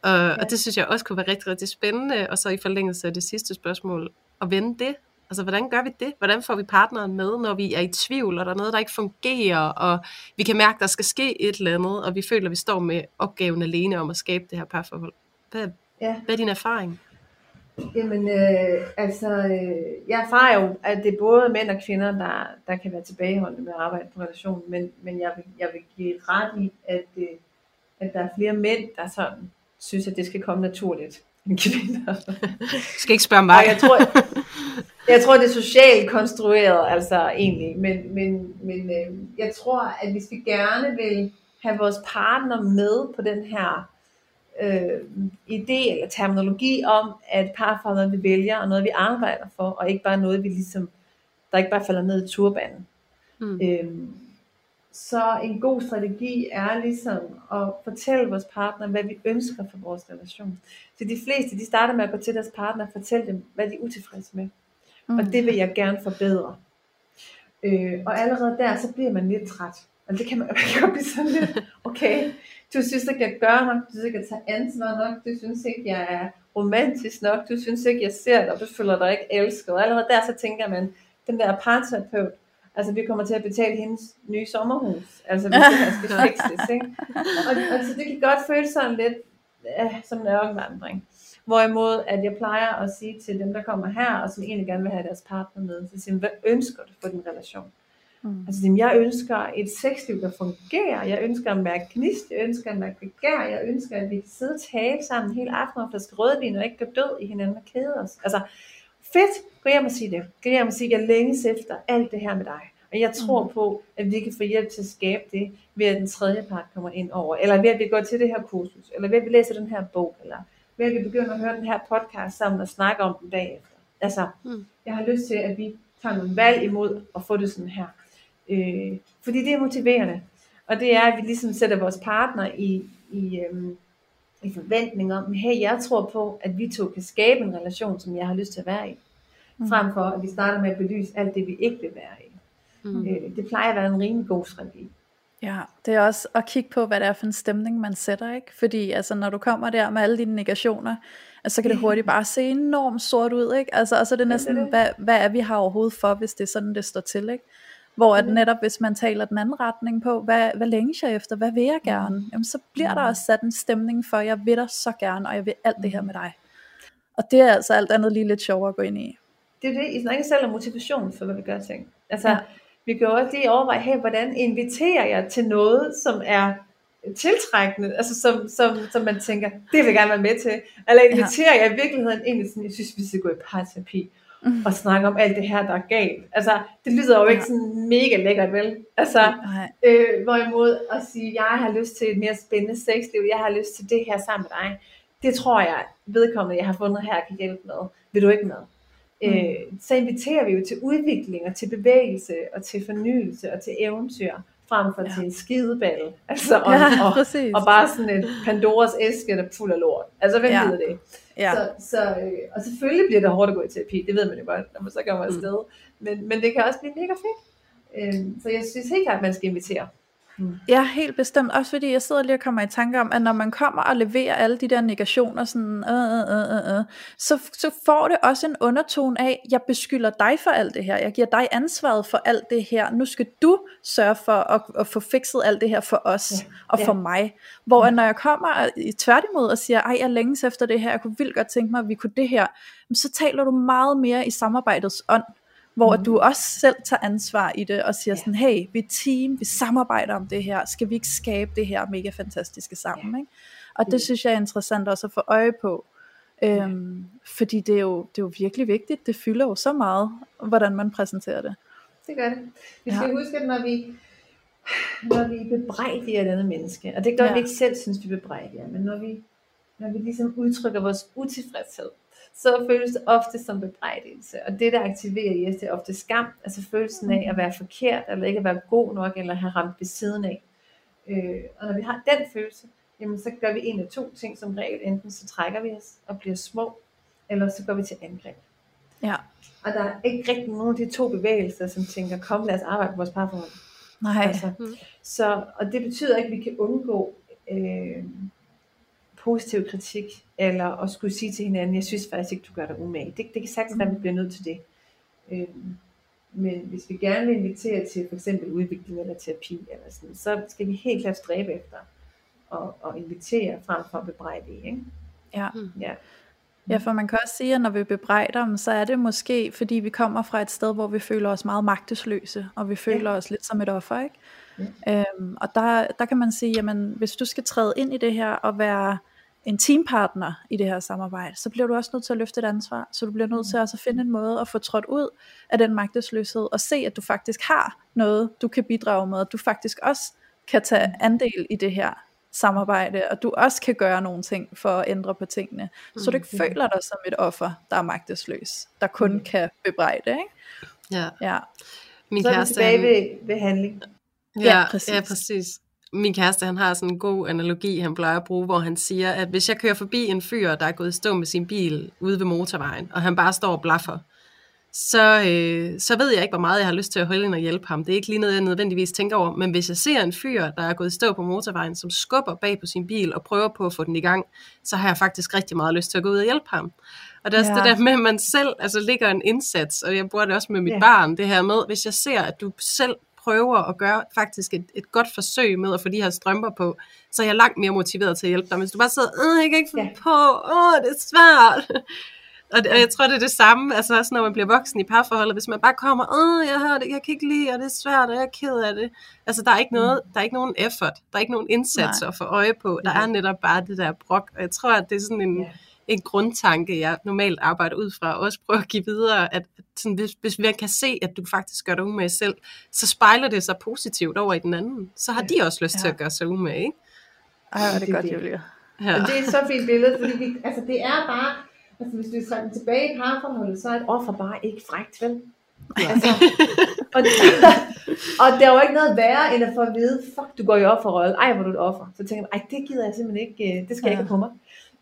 Og, ja. og det synes jeg også kunne være rigtig, rigtig spændende, og så i forlængelse af det sidste spørgsmål, at vende det. Altså, hvordan gør vi det? Hvordan får vi partneren med, når vi er i tvivl, og der er noget, der ikke fungerer, og vi kan mærke, at der skal ske et eller andet, og vi føler, at vi står med opgaven alene om at skabe det her parforhold. Hvad, Ja. hvad er din erfaring? Jamen, øh, altså, øh, jeg erfarer jo, at det er både mænd og kvinder, der, der kan være tilbageholdende med at arbejde på relationen, men, men jeg, vil, jeg vil give ret i, at, øh, at der er flere mænd, der sådan synes, at det skal komme naturligt kvinder. Skal ikke spørge mig. Og jeg tror, jeg tror, det er socialt konstrueret, altså egentlig, men, men, men øh, jeg tror, at hvis vi gerne vil have vores partner med på den her øh, idé eller terminologi om, at parforhold er noget, vi vælger, og noget, vi arbejder for, og ikke bare noget, vi ligesom, der ikke bare falder ned i turbanen. Mm. Øhm, så en god strategi er ligesom at fortælle vores partner, hvad vi ønsker for vores relation. Så de fleste, de starter med at gå til deres partner og fortælle dem, hvad de er utilfredse med. Mm. Og det vil jeg gerne forbedre. Øh, og allerede der, så bliver man lidt træt. Og det kan man man kan godt blive sådan lidt, okay, du synes ikke, jeg gør nok, du synes ikke, jeg tager ansvar nok, du synes ikke, jeg er romantisk nok, du synes ikke, jeg ser dig, og du føler dig ikke elsket. Og allerede der, så tænker man, den der parterapeut, altså vi kommer til at betale hendes nye sommerhus, altså hvis det her skal fikses, ikke? Og, og så det kan godt føles sådan lidt øh, som en ørkenvandring. Hvorimod, at jeg plejer at sige til dem, der kommer her, og som egentlig gerne vil have deres partner med, så siger hvad ønsker du for din relation? Mm. Altså, jeg ønsker et sexliv, der fungerer. Jeg ønsker at mærke gnist. Jeg ønsker at mærke begær. Jeg ønsker, at vi kan sidde og tale sammen hele aftenen og flaske rødvin og ikke gå død i hinanden og kede os. Altså, fedt. Gå hjem og sige det. Gå hjem og sige, jeg længes efter alt det her med dig. Og jeg tror mm. på, at vi kan få hjælp til at skabe det, ved at den tredje part kommer ind over. Eller ved at vi går til det her kursus. Eller ved at vi læser den her bog. Eller ved at vi begynder at høre den her podcast sammen og snakke om den bagefter. Altså, Mm. jeg har lyst til, at vi tager nogle valg imod at få det sådan her. Øh, fordi det er motiverende. Og det er, at vi ligesom sætter vores partner i, i, øhm, i forventning om, hey, jeg tror på, at vi to kan skabe en relation, som jeg har lyst til at være i. Mm. Frem for, at vi starter med at belyse alt det, vi ikke vil være i. Mm. Øh, det plejer at være en rimelig god strategi. Ja, det er også at kigge på, hvad det er for en stemning, man sætter, ikke? Fordi altså, når du kommer der med alle dine negationer, altså, så kan det hurtigt bare se enormt sort ud, ikke? Altså, og så er det næsten, det er det. hvad, hvad er vi har overhovedet for, hvis det er sådan, det står til, ikke? Hvor at Mhm. netop, hvis man taler den anden retning på, hvad, hvad længes jeg efter, hvad vil jeg gerne? Jamen, så bliver der også sat en stemning for, jeg vil dig så gerne, og jeg vil alt det her med dig. Og det er altså alt andet lige lidt sjovere at gå ind i. Det er det, I snakker selv om motivation for, hvad vi gør ting. Altså, Ja. vi kan også lige overveje, hey, hvordan inviterer jeg til noget, som er tiltrækkende, altså som, som, som man tænker, det vil jeg gerne være med til. Eller inviterer ja. jeg i virkeligheden egentlig sådan, jeg synes, vi skal gå i parterapi Mm. og snakke om alt det her, der er galt. Altså, det lyder jo ikke Ja. sådan mega lækkert, vel? Altså, Nej. øh, hvorimod at sige, jeg har lyst til et mere spændende sexliv, jeg har lyst til det her sammen med dig, det tror jeg, vedkommende, jeg har fundet her, kan hjælpe med. Vil du ikke med? Mm. Øh, så inviterer vi jo til udvikling og til bevægelse og til fornyelse og til eventyr, frem for Ja. til en skideball. Altså, og, Ja, og, præcis. og bare sådan en Pandoras æske, der er fuld af lort. Altså, hvem Ja. gider det? Ja. Så, så, øh, og selvfølgelig bliver det hårdt at gå i terapi, det ved man jo godt, når man så kommer afsted. Men, men det kan også blive mega fedt. Øh, så jeg synes helt klart, at man skal invitere. Ja, helt bestemt. Også fordi jeg sidder lige og kommer i tanke om, at når man kommer og leverer alle de der negationer, sådan, øh, øh, øh, øh, så, så får det også en undertone af, jeg beskylder dig for alt det her, jeg giver dig ansvaret for alt det her, nu skal du sørge for at, at få fikset alt det her for os ja. og for Ja. mig. Hvor når jeg kommer i tværtimod og siger, ej, jeg længes efter det her, jeg kunne vildt godt tænke mig, at vi kunne det her, så taler du meget mere i samarbejdets ånd hvor mm. du også selv tager ansvar i det og siger sådan, hey, vi er team, vi samarbejder om det her, skal vi ikke skabe det her mega fantastiske sammen, ikke? Og det synes jeg er interessant også at få øje på, øhm, fordi det er, jo, det er jo virkelig vigtigt, det fylder jo så meget, hvordan man præsenterer det. Det gør det. Vi skal Ja. huske, at når vi, når vi bebrejder et andet menneske, og det gør ja. vi ikke selv synes, vi bebrejder, men når vi, når vi ligesom udtrykker vores utilfredshed, så føles det ofte som bebrejdelse. Og det, der aktiverer i os, det er ofte skam, altså følelsen af at være forkert, eller ikke at være god nok, eller have ramt ved siden af. Øh, og når vi har den følelse, jamen så gør vi en af to ting som regel. Enten så trækker vi os og bliver små, eller så går vi til angreb. Ja, Og der er ikke rigtig nogen af de to bevægelser, som tænker, kom lad os arbejde på vores parforhold. nej, Altså, så, og det betyder ikke, at vi kan undgå øh, positiv kritik, eller at skulle sige til hinanden, jeg synes faktisk ikke, du gør dig umage. Det, det kan sagtens være, at vi bliver nødt til det. Øh, men hvis vi gerne vil invitere til for eksempel udvikling eller terapi, eller sådan, så skal vi helt klart stræbe efter at, at invitere frem for at bebrejde. Ikke? ja. Ja. Ja, for man kan også sige, at når vi bebrejder dem, så er det måske, fordi vi kommer fra et sted, hvor vi føler os meget magtesløse, og vi føler os lidt som et offer, ikke? Øhm, og der, der kan man sige, jamen hvis du skal træde ind i det her og være en teampartner i det her samarbejde, så bliver du også nødt til at løfte et ansvar, så du bliver nødt til også at finde en måde at få trådt ud af den magtesløshed, og se, at du faktisk har noget, du kan bidrage med, at du faktisk også kan tage andel i det her samarbejde, og du også kan gøre nogle ting for at ændre på tingene, så du ikke føler dig som et offer, der er magtesløs, der kun kan bebrejde, ikke? Ja. Ja, Min Så er vi kæreste, tilbage ved, ved handling. ja, Ja, præcis. ja, præcis. Min kæreste, han har sådan en god analogi, han plejer at bruge, hvor han siger, at hvis jeg kører forbi en fyr, der er gået i stå med sin bil ude ved motorvejen, og han bare står og blaffer, så, øh, så ved jeg ikke, hvor meget jeg har lyst til at holde ind og hjælpe ham. Det er ikke lige noget, jeg nødvendigvis tænker over. Men hvis jeg ser en fyr, der er gået i stå på motorvejen, som skubber bag på sin bil og prøver på at få den i gang, så har jeg faktisk rigtig meget lyst til at gå ud og hjælpe ham. Og det er også Ja. det der med, at man selv altså, ligger en indsats, og jeg bruger det også med mit Ja. barn, det her med, hvis jeg ser, at du selv prøver at gøre faktisk et, et godt forsøg med at få de her strømper på, så er jeg langt mere motiveret til at hjælpe dig. Hvis du bare sidder, øh, jeg kan ikke få Ja. ja. på, åh, det er svært. Og, og jeg tror, det er det samme, altså også når man bliver voksen i parforholdet, hvis man bare kommer, åh, jeg har det, jeg kan ikke lide, og det er svært, og jeg er ked af det. Altså, der er ikke, noget, der er ikke nogen effort, der er ikke nogen indsats Nej. at få øje på. Der er netop bare det der brok, og jeg tror, at det er sådan en, Ja. En grundtanke, jeg normalt arbejder ud fra, og også prøver at give videre, at sådan, hvis, hvis vi kan se, at du faktisk gør dig umage selv, så spejler det sig positivt over i den anden. Så har de også lyst Ja. til at gøre sig umage, ikke? ej, hvor er det Det er godt, det. Julia. Ja. Og det er et så fint billede, fordi vi, altså det er bare, altså hvis du trækker den tilbage i parforholdet, så er et offer bare ikke frækt, vel? Altså, og, og der er jo ikke noget værre, end at få at vide, fuck, du går i offerrolle, ej, hvor er du et offer. Så tænker man, ej, det gider jeg simpelthen ikke, øh, det skal jeg Ja. ikke have på mig.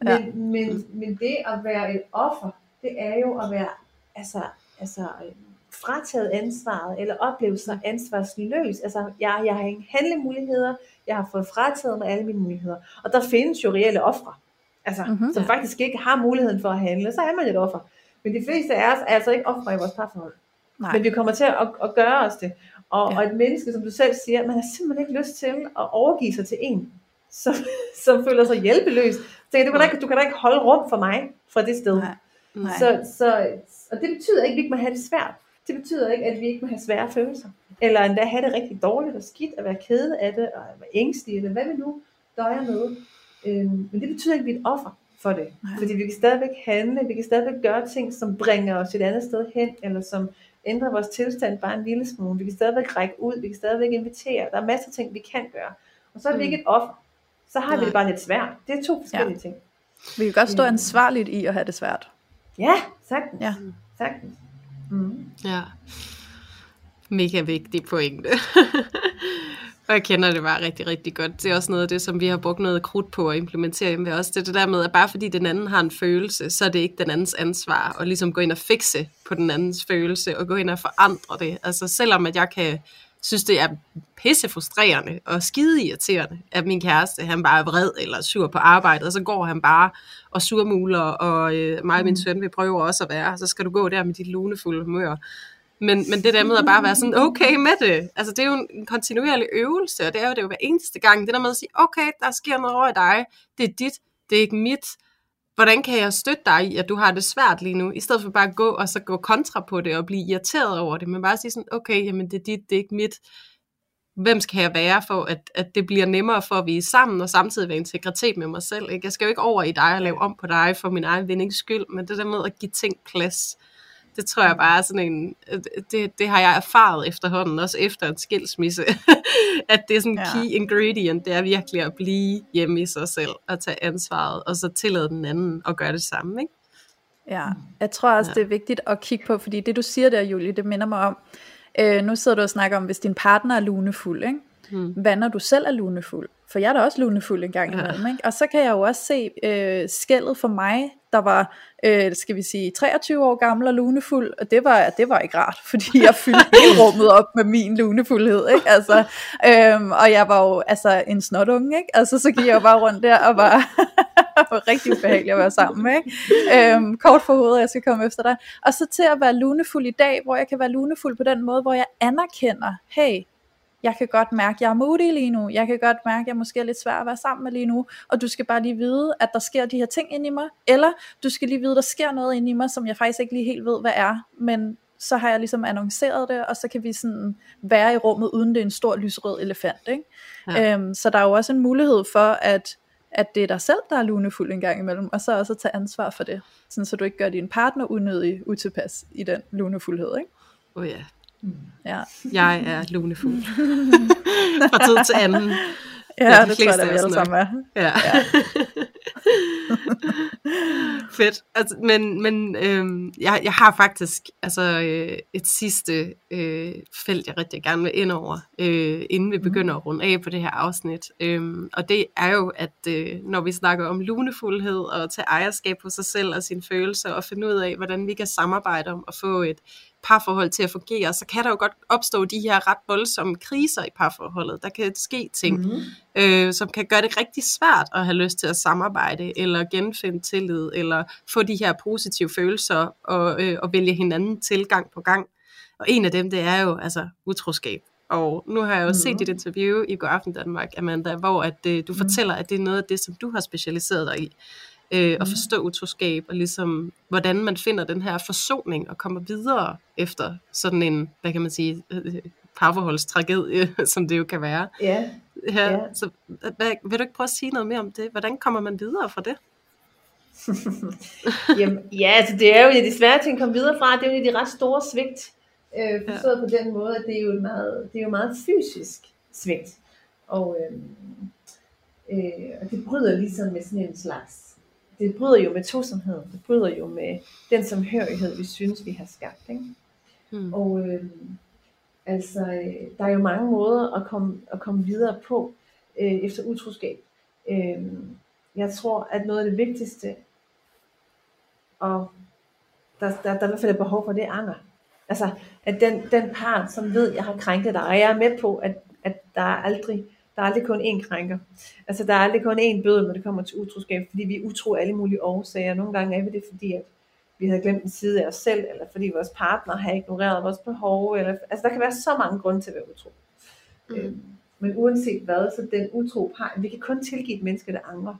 Men, Ja. men, men det at være et offer, det er jo at være, altså, altså frataget ansvaret, eller opleve sig ansvarsløs. Altså, jeg, jeg har ingen handlemuligheder, jeg har fået frataget mig alle mine muligheder. Og der findes jo reelle ofre, altså, Mhm. mm-hmm. som faktisk ikke har muligheden for at handle, så er man et offer. Men de fleste af os er altså ikke ofre i vores parforhold. Nej. Men vi kommer til at, at gøre os det. Og, ja. og et menneske, som du selv siger, man har simpelthen ikke lyst til at overgive sig til en, som, som føler sig hjælpeløs. Så du, kan da ikke, du kan da ikke holde rum for mig fra det sted. Nej. Nej. Så, så, og det betyder ikke, at vi ikke må have det svært. Det betyder ikke, at vi ikke må have svære følelser. Eller endda have det rigtig dårligt og skidt, og være ked af det, og være ængstelig, eller hvad vi nu døjer med. Øhm, men det betyder ikke, at vi er et offer for det. Nej. Fordi vi kan stadigvæk handle, vi kan stadigvæk gøre ting, som bringer os et andet sted hen, eller som ændrer vores tilstand bare en lille smule. Vi kan stadigvæk række ud, vi kan stadigvæk invitere. Der er masser af ting, vi kan gøre. Og så er vi Mm. ikke et offer. Så har vi Nej. det bare lidt svært. Det er to forskellige ting. Vi kan godt stå Mm. ansvarligt i at have det svært. Ja, sagtens. Ja. Sagtens. Mm. Ja. Mega vigtig pointe. og jeg kender det bare rigtig, rigtig godt. Det er også noget af det, som vi har brugt noget krudt på at implementere hjemme ved os. Det er det der med, at bare fordi den anden har en følelse, så er det ikke den andens ansvar at ligesom gå ind og fikse på den andens følelse og gå ind og forandre det. Altså selvom at jeg kan synes, det er pisse frustrerende og skide irriterende, at min kæreste, han bare er vred eller sur på arbejdet, og så går han bare og surmuler, og øh, mig og min søn vil prøve også at være, så skal du gå der med dit lunefulde humør. Men, men det der med at bare være sådan, okay med det, altså det er jo en kontinuerlig øvelse, og det er jo det er jo hver eneste gang, det der med at sige, okay, der sker noget over i dig, det er dit, det er ikke mit, hvordan kan jeg støtte dig i, at du har det svært lige nu, i stedet for bare at gå og så gå kontra på det og blive irriteret over det, men bare sige sådan, okay, jamen det er dit, det er ikke mit, hvem skal jeg være for, at, at det bliver nemmere for at vi er sammen, og samtidig være integritet med mig selv. Ikke? Jeg skal jo ikke over i dig og lave om på dig for min egen vindings skyld, men det der med at give ting plads, det tror jeg bare er sådan en, det, det har jeg erfaret efterhånden, også efter en skilsmisse, at det er sådan en ja. key ingredient, det er virkelig at blive hjemme i sig selv, og tage ansvaret, og så tillade den anden at gøre det samme, ikke? Ja, jeg tror også, ja. det er vigtigt at kigge på, fordi det du siger der, Julie, det minder mig om, øh, nu sidder du og snakker om, hvis din partner er lunefuld, ikke? Hmm. Hvad når du selv er lunefuld? For jeg er da også lunefuld en gang imellem, ja. ikke? Og så kan jeg jo også se øh, skældet for mig, der var, øh, skal vi sige, 23 år gammel og lunefuld, og det var, det var ikke rart, fordi jeg fyldte hele rummet op med min lunefuldhed, ikke? Altså, øhm, og jeg var jo altså en snotunge, ikke? Altså, så gik jeg jo bare rundt der og var, var rigtig ubehagelig at være sammen med, ikke? Øhm, kort for hovedet, jeg skal komme efter dig. Og så til at være lunefuld i dag, hvor jeg kan være lunefuld på den måde, hvor jeg anerkender, hey, jeg kan godt mærke, at jeg er modig lige nu, jeg kan godt mærke, at jeg måske er lidt svær at være sammen med lige nu, og du skal bare lige vide, at der sker de her ting ind i mig, eller du skal lige vide, at der sker noget ind i mig, som jeg faktisk ikke lige helt ved, hvad er, men så har jeg ligesom annonceret det, og så kan vi sådan være i rummet, uden det er en stor lysrød elefant. Ikke? Ja. Øhm, så der er jo også en mulighed for, at, at det er dig selv, der er lunefuld en gang imellem, og så også at tage ansvar for det, sådan så du ikke gør din partner unødig utilpas i den lunefuldhed. Ikke? Oh ja, Ja. Jeg er lunefuld. Fra tid til anden. Ja, det, det tror jeg, vi alle sammen er. Ja. ja. Fedt. Altså, men men øhm, jeg, jeg har faktisk altså, øh, et sidste øh, felt, jeg rigtig gerne vil ind over, øh, inden vi begynder at runde af på det her afsnit. Øhm, og det er jo, at øh, når vi snakker om lunefuldhed og tage ejerskab på sig selv og sine følelser, og finde ud af, hvordan vi kan samarbejde om at få et parforhold til at fungere, så kan der jo godt opstå de her ret voldsomme kriser i parforholdet. Der kan ske ting, mm-hmm. øh, som kan gøre det rigtig svært at have lyst til at samarbejde, eller genfinde tillid, eller få de her positive følelser, og, øh, og vælge hinanden til gang på gang. Og en af dem, det er jo altså utroskab. Og nu har jeg jo mm. set dit interview i Går Aften Danmark, Amanda, hvor at, øh, du mm. fortæller, at det er noget af det, som du har specialiseret dig i øh, mm. at forstå utroskab, og ligesom, hvordan man finder den her forsoning og kommer videre efter sådan en, hvad kan man sige, øh, parforholdstragedie, som det jo kan være. Ja. ja, ja. Så hvad, vil du ikke prøve at sige noget mere om det? Hvordan kommer man videre fra det? Jamen, ja, altså det er jo de svære ting at komme videre fra. Det er jo de ret store svigt. Øh, forstået ja. på den måde, at det er jo meget, det er jo meget fysisk svigt. Og, øh, øh, og det bryder ligesom med sådan en slags det bryder jo med tosomhed. Det bryder jo med den samhørighed, vi synes, vi har skabt. Ikke? Hmm. Og øh, altså, der er jo mange måder at komme, at komme videre på øh, efter utroskab. Øh, jeg tror, at noget af det vigtigste, og der, der, der i hvert fald er behov for, det er anger. Altså, at den, den part, som ved, jeg har krænket dig, og jeg er med på, at, at der er aldrig der er aldrig kun én krænker. Altså, der er aldrig kun én bøde, når det kommer til utroskab, fordi vi er utro af alle mulige årsager. Nogle gange er vi det, fordi at vi havde glemt en side af os selv, eller fordi vores partner har ignoreret vores behov. Eller, altså, der kan være så mange grunde til at være utro. Mm. Øhm, men uanset hvad, så den utro par, vi kan kun tilgive et menneske, der angrer.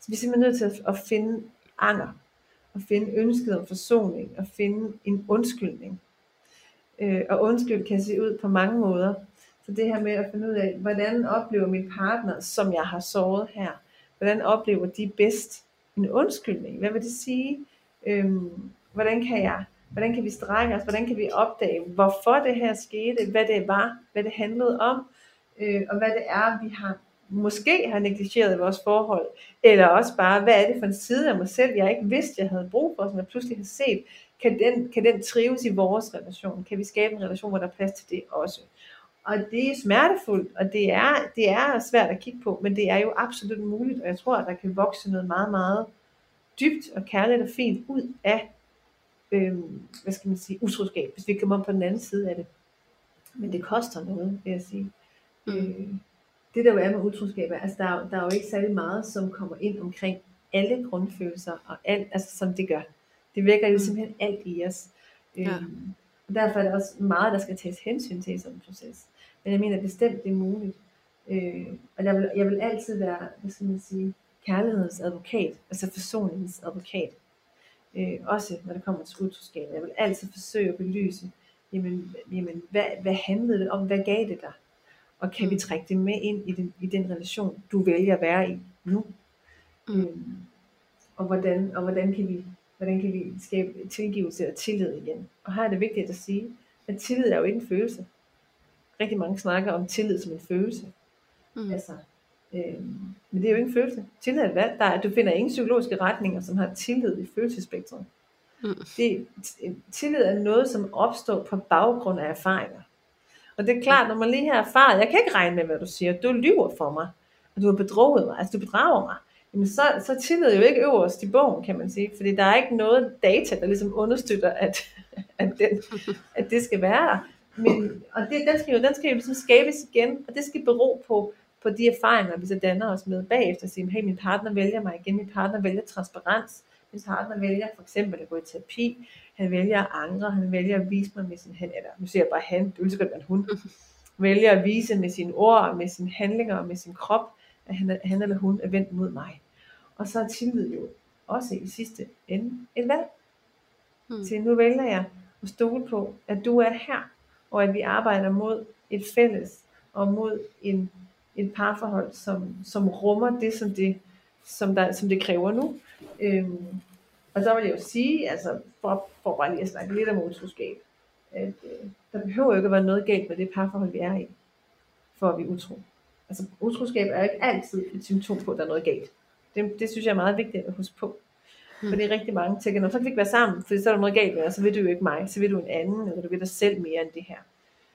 Så vi er simpelthen nødt til at, at finde anger, og finde ønsket om forsoning, og finde en undskyldning. Øh, og undskyld kan se ud på mange måder. Så det her med at finde ud af, hvordan oplever min partner, som jeg har såret her, hvordan oplever de bedst en undskyldning? Hvad vil det sige? Øhm, hvordan kan jeg Hvordan kan vi strække os? Hvordan kan vi opdage, hvorfor det her skete? Hvad det var? Hvad det handlede om? Øh, og hvad det er, vi har måske har negligeret i vores forhold. Eller også bare, hvad er det for en side af mig selv, jeg ikke vidste, jeg havde brug for, som jeg pludselig har set. Kan den, kan den trives i vores relation? Kan vi skabe en relation, hvor der er plads til det også? Og det er smertefuldt, og det er, det er svært at kigge på, men det er jo absolut muligt, og jeg tror, at der kan vokse noget meget, meget dybt og kærligt og fint ud af, øhm, hvad skal man sige, utroskab, hvis vi kommer på den anden side af det. Men det koster noget, vil jeg sige. Mm. Øh, det der jo er med utroskab, er, altså der, er, der er jo ikke særlig meget, som kommer ind omkring alle grundfølelser, og alt, altså som det gør. Det vækker jo mm. simpelthen alt i os. Ja. Øhm, og derfor er der også meget, der skal tages hensyn til i sådan en proces. Men jeg mener bestemt, det er muligt. Øh, og jeg vil, jeg vil altid være, hvad skal man sige, kærlighedens advokat, altså forsoningens advokat. Øh, også når det kommer til utroskab. Jeg vil altid forsøge at belyse, jamen, jamen hvad, hvad handlede det om? Hvad gav det dig? Og kan mm. vi trække det med ind i den, i den relation, du vælger at være i nu? Mm. Øhm, og, hvordan, og hvordan kan vi hvordan kan vi skabe tilgivelse og tillid igen? Og her er det vigtigt at sige, at tillid er jo ikke en følelse. Rigtig mange snakker om tillid som en følelse. Mm. Altså, øhm, men det er jo ikke en følelse. Tillid er valg. Der er, du finder ingen psykologiske retninger, som har tillid i følelsespektret. Mm. Det, tillid er noget, som opstår på baggrund af erfaringer. Og det er klart, når man lige har erfaret, jeg kan ikke regne med, hvad du siger, du lyver for mig, og du har bedroget mig, altså du bedrager mig, jamen så, så tillid jo ikke øverst i bogen, kan man sige, fordi der er ikke noget data, der ligesom understøtter, at, at, den, at det skal være Men, og det, den, skal jo, den skal jo ligesom skabes igen, og det skal bero på, på de erfaringer, vi så danner os med bagefter, sige, hey, min partner vælger mig igen, min partner vælger transparens, min partner vælger for eksempel at gå i terapi, han vælger at angre, han vælger at vise mig med sin hand, eller nu siger jeg bare han, det vil sikkert være en hund, vælger at vise med sine ord, med sine handlinger og med sin krop, at han, han eller hun er vendt mod mig. Og så er tillid jo også i sidste ende et valg. Hmm. Så nu vælger jeg at stole på, at du er her, og at vi arbejder mod et fælles, og mod en, et parforhold, som, som rummer det, som det, som, der, som det kræver nu. Øhm, og så vil jeg jo sige, altså for, for bare lige at snakke lidt om utroskab, at øh, der behøver jo ikke at være noget galt med det parforhold, vi er i, for at vi er utro. Altså utroskab er jo ikke altid et symptom på, at der er noget galt. Det, det synes jeg er meget vigtigt at huske på. Mm. Fordi rigtig mange tænker, når så kan vi ikke være sammen, for så er der noget galt med dig, så vil du jo ikke mig, så vil du en anden, eller du vil dig selv mere end det her.